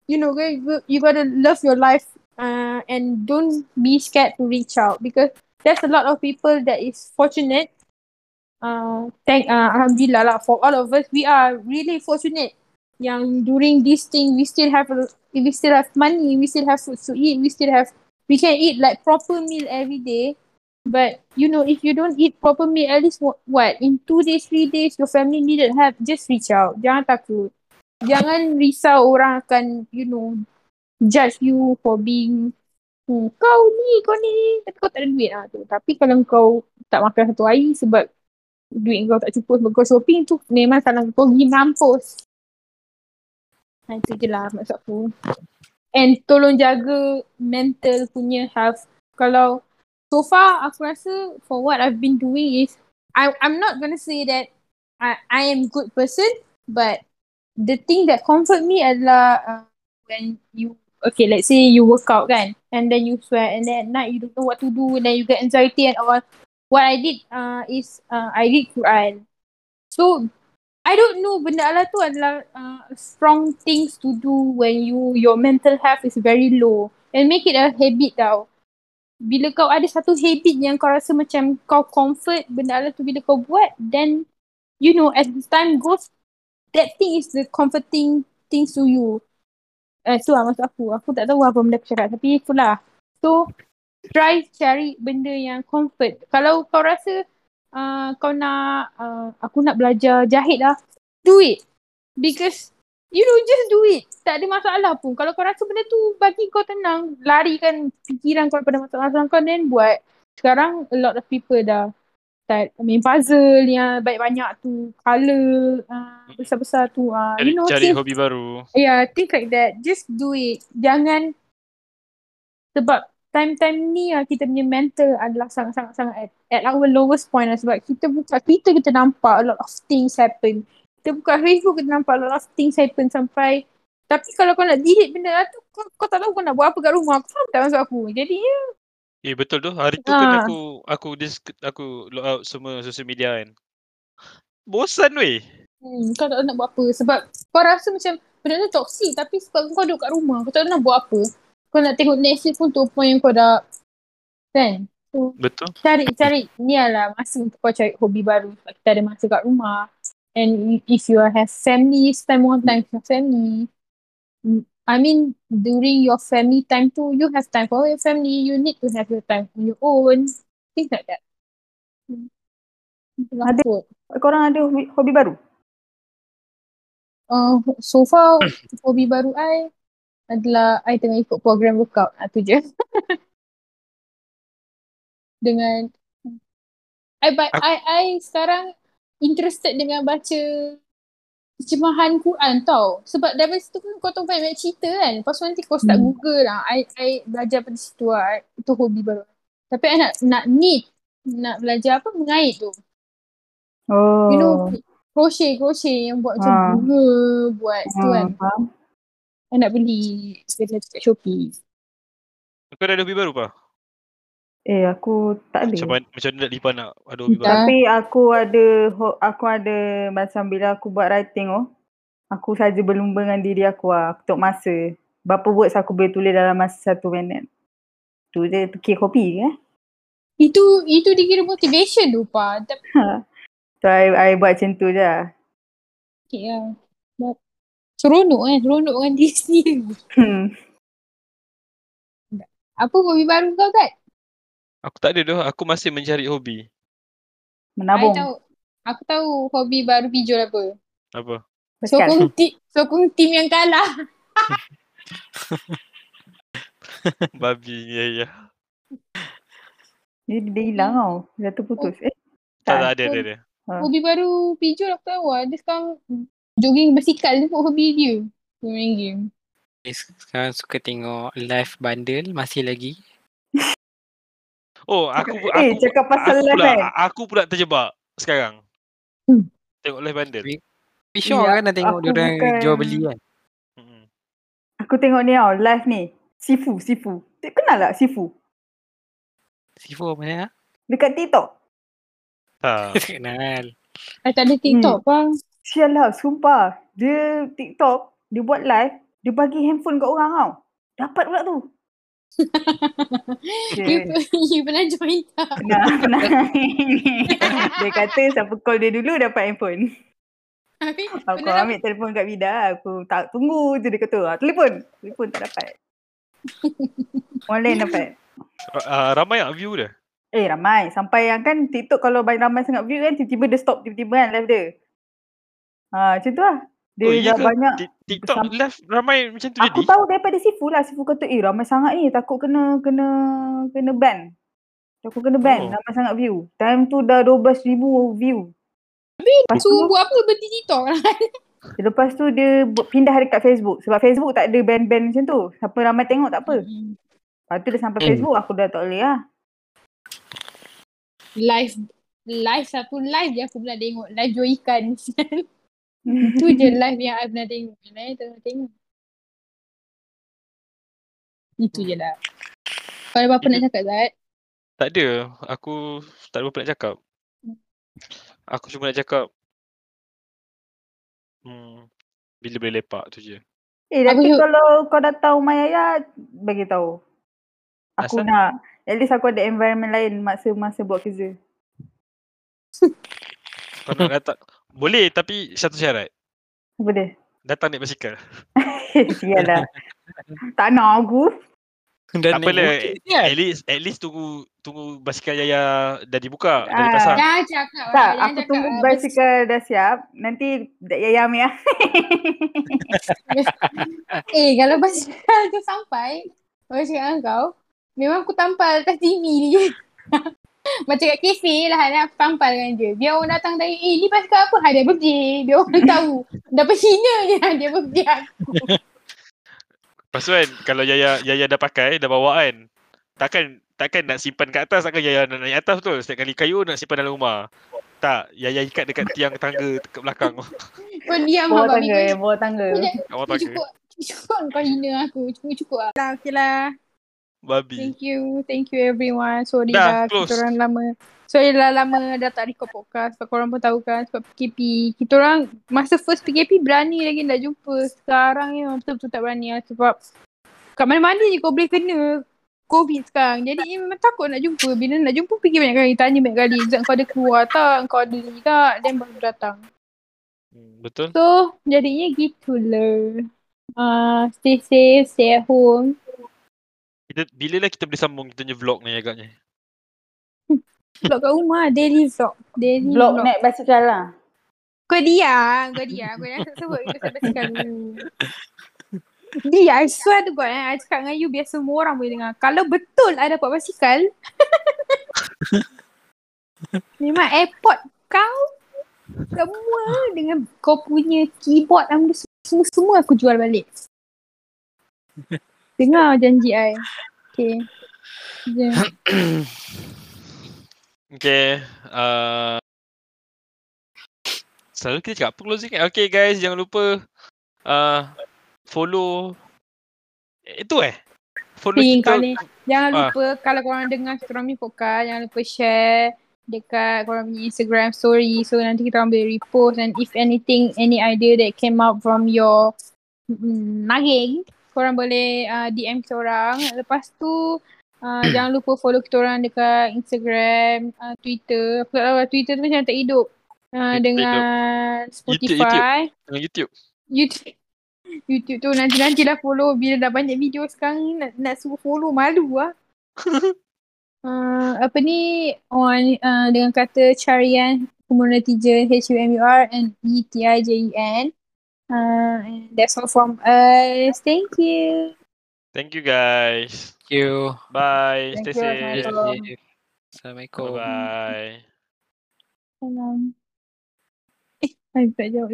you know, you, you gotta love your life uh, and don't be scared to reach out because there's a lot of people that is fortunate. Uh, thank uh, Alhamdulillah lah for all of us. We are really fortunate yang during this thing we still have we still have money, we still have food to eat, we still have we can eat like proper meal every day. But you know, if you don't eat proper meal, at least what, what in two days, three days, your family needed help. Just reach out. Jangan takut. Jangan risau orang akan, you know, judge you for being hmm, kau ni, kau ni, tapi kau tak ada duit lah tu. Tapi kalau kau tak makan satu hari sebab duit kau tak cukup sebab kau shopping tu memang salah kau pergi mampus. Nah, itu je lah maksud aku. And tolong jaga mental punya health. Kalau so far aku rasa for what I've been doing is I I'm not gonna say that I I am good person but the thing that comfort me adalah uh, when you okay let's say you work out kan and then you sweat and then at night you don't know what to do and then you get anxiety and all what I did uh, is uh, I read Quran. So I don't know benda Allah tu adalah uh, strong things to do when you your mental health is very low. And make it a habit tau. Bila kau ada satu habit yang kau rasa macam kau comfort benda Allah tu bila kau buat then you know as time goes that thing is the comforting things to you. Eh tu lah maksud aku. Aku tak tahu apa benda aku cakap tapi itulah. So try cari benda yang comfort kalau kau rasa uh, kau nak uh, aku nak belajar jahit lah do it because You know, just do it. Tak ada masalah pun. Kalau kau rasa benda tu bagi kau tenang, larikan fikiran kau pada masalah-masalah kau, then buat. Sekarang, a lot of people dah start main puzzle yang banyak-banyak tu, colour uh, besar-besar tu. Uh, Cari, you know, cari things, hobi baru. yeah, things like that. Just do it. Jangan, sebab time-time ni uh, kita punya mental adalah sangat-sangat-sangat at, at our lowest point lah. Sebab kita buka Twitter, kita nampak a lot of things happen kita buka Facebook kita nampak a lot of things happen sampai tapi kalau kau nak delete benda lah tu kau, kau tak tahu kau nak buat apa kat rumah kau faham tak maksud aku jadi ya Eh betul tu. Hari tu kan Ah. aku aku dis, aku log out semua social media kan. Bosan weh. hmm, kau tak tahu nak buat apa sebab kau rasa macam benda tu toxic tapi sebab kau duduk kat rumah kau tak tahu nak buat apa kau nak tengok Netflix pun tu point yang kau dah kan? So Betul. cari cari. Ni adalah masa untuk kau cari hobi baru. Sebab kita ada masa kat rumah. And if you have family spend more time with your family. I mean during your family time too you have time for your family. You need to have your time on your own. Things like that. Ada. Korang ada hobi, hobi baru? uh, so far [coughs] hobi baru I adalah I tengah ikut program workout. Ah, tu je. [laughs] dengan I, Aku- I, I sekarang interested dengan baca terjemahan Quran tau. Sebab dari situ kan kau tahu banyak cerita kan. Lepas tu nanti kau start Hmm. google lah. I, I belajar pada situ lah. Itu hobi baru. Tapi I nak, nak need nak belajar apa mengait tu. Oh. You know, crochet, crochet yang buat macam Ah. bunga, buat tu Ah, kan. faham. I nak beli dekat kat Shopee. Kau dah ada hobi baru pa? Eh aku tak ada. Macam mana, macam mana nak Lipa nak ada hobi baru? Tapi aku ada aku ada macam bila aku buat writing oh. Aku saja berlumba dengan diri aku lah. Aku tengok masa. Berapa words aku boleh tulis dalam masa satu minit. Tu je fikir kopi eh. Itu itu dikira motivation tu pa. Tapi [laughs] So I, I buat macam tu je lah. okay lah. But, seronok kan. Seronok dengan [laughs] diri sendiri. Hmm. Apa hobi baru kau tak? Aku tak ada dah. Aku masih mencari hobi. Menabung. tahu. Aku tahu hobi baru Pijol apa. Apa? Sokong tim, sokong tim yang kalah. [laughs] Babi. Ya, ya. Dia, dia hilang tau. Dia terputus. Eh. Tak, Tak. tak ada, ada, ada. Ha. Hobi baru Pijol aku tahu lah. Dia sekarang jogging basikal tu pun hobi dia. Dia main game. Eh, Sekarang suka tengok live bundle masih lagi. Oh, aku aku Eh cakap pasal aku live pula, kan. aku pula terjebak sekarang. Hmm. Tengok live bundle. Tapi sure Ya, kan nak tengok aku dia orang bukan- jual beli kan. Hmm. Aku tengok ni tau. Live ni. Sifu. Sifu. Tak kenal tak Sifu? Sifu mana ah? Dekat TikTok. Ha. Tak [laughs] kenal. I tak ada TikTok bang. Sial lah. Sumpah. Dia TikTok. Dia buat live. Dia bagi handphone kat orang tau. Dapat pula tu. [laughs] You, Dia, [laughs] you pernah join tak? pernah, pernah. [laughs] dia kata siapa call dia dulu dapat handphone. Habis Aku pernah ambil telefon kat Vida. Aku tak tunggu je dia kata. Ah, telefon. Telefon tak dapat. Orang lain dapat. Uh, ramai tak view dia? Eh ramai. Sampai yang kan TikTok kalau banyak ramai sangat view kan tiba-tiba dia stop tiba-tiba kan live dia. Ha, macam tu lah. Dia oh, dah banyak. Ti- TikTok Sam- live ramai macam tu Aku jadi? tahu daripada Sifu lah. Sifu kata eh ramai sangat ni. Takut kena kena kena ban. Takut kena ban. Oh. Ramai sangat view. Time tu dah 12,000 view. Lepas tu, buat apa berhenti TikTok lah. [laughs] lepas tu dia pindah dekat Facebook. Sebab Facebook tak ada ban-ban macam tu. Siapa ramai tengok tak apa. Lepas tu dia sampai Hmm. Facebook aku dah tak boleh lah. Live live satu live je aku pernah tengok. Live jual ikan. [laughs] Itu je [laughs] live yang I pernah tengok. Yang lain tak pernah tengok. Itu je lah. Kau ada apa-apa nak cakap Zat? Tak ada. Aku tak ada apa nak cakap. Aku cuma nak cakap hmm, bila boleh lepak tu je. Eh tapi you- kalau kau datang rumah Yaya bagi tahu. Aku Asal? nak at least aku ada environment lain masa-masa buat kerja. Kau nak [laughs] datang. Boleh tapi satu syarat. Dia? Datang naik basikal. [laughs] Sialah. tak nak aku. Dan Tak apalah. kan? At least at least tunggu tunggu basikal Yaya dah dibuka, dah Ah. dipasang. Jangan cakap. Tak, aku cakap tunggu basikal dah siap. Nanti Yaya ambil lah. [laughs] Eh kalau basikal tu sampai cakap dengan kau Memang aku tampal atas TV ni [laughs] Macam kat kafe lah Aku tampal dengan dia Biar orang datang tanya Eh ni basikal apa Hadiah birthday Biar orang [laughs] tahu Dapat Cina je Hadiah birthday aku Lepas tu kan kalau Yaya Yaya dah pakai, dah bawa kan. Takkan takkan nak simpan kat atas takkan Yaya nak naik atas betul. Setiap kali kayu nak simpan dalam rumah. Tak, Yaya ikat dekat tiang tangga dekat belakang. [laughs] Kau diam Bawah abang tangga, bawah tangga. cukup tangga. cukup Cukup kau hina aku Cukup cukup lah Lah, Okay lah Babi. Thank you Thank you everyone. Sorry Dah, dah, close. Kita orang lama. Sorry lah lama dah tak record podcast Sebab korang pun tahu kan Sebab PKP Kita orang Masa first PKP Berani lagi nak jumpa. Sekarang ni memang betul-betul tak berani lah Sebab Kat mana-mana je kau boleh kena Covid sekarang. Jadi ni memang takut nak jumpa. Bila nak jumpa Fikir banyak kali. Tanya banyak kali Zat kau ada keluar tak? Kau ada ni tak? Dan baru datang. Hmm, Betul? So Jadinya gitulah. Uh, Stay safe Stay at home Kita bila lah kita boleh sambung kita punya vlog ni agaknya. [laughs] Vlog kat rumah Daily vlog Daily Vlog naik basikal lah. Kau diam, kau diam. Kau jangan sebut kita sekarang dulu. Di, I swear to God eh, I cakap dengan you biar semua orang boleh dengar. Kalau betul I dapat basikal, [laughs] memang airport kau semua dengan kau punya keyboard semua-semua aku jual balik. Dengar janji I. Okay. Je. [coughs] Okay. Uh, selalu kita cakap apa closing kan? Okay guys, jangan lupa uh, follow eh, itu eh? Follow Ping kita. ni. Jangan Ah. lupa kalau korang dengar kita orang punya podcast, jangan lupa share dekat korang punya Instagram story. So nanti kita orang boleh repost and if anything, any idea that came out from your mm, naging, korang boleh uh, DM kita orang. Lepas tu uh, [clears throat] jangan lupa follow kita orang dekat Instagram, uh, Twitter. Aku tak tahu lah, Twitter tu macam tak hidup. Uh, dengan YouTube, Spotify. Dengan YouTube. YouTube YouTube tu nanti-nantilah follow bila dah banyak video sekarang nak, nak suruh follow malu lah. [laughs] uh, apa ni on uh, dengan kata carian humor netizen H-U-M-U-R and E E-T-I-J-E-N. Uh, and that's all from us. Thank you. Thank you guys. Thank you. Bye. Thank Stay you, safe. Assalamualaikum. Assalamualaikum. Bye. Salam. Eh, I tak jawab.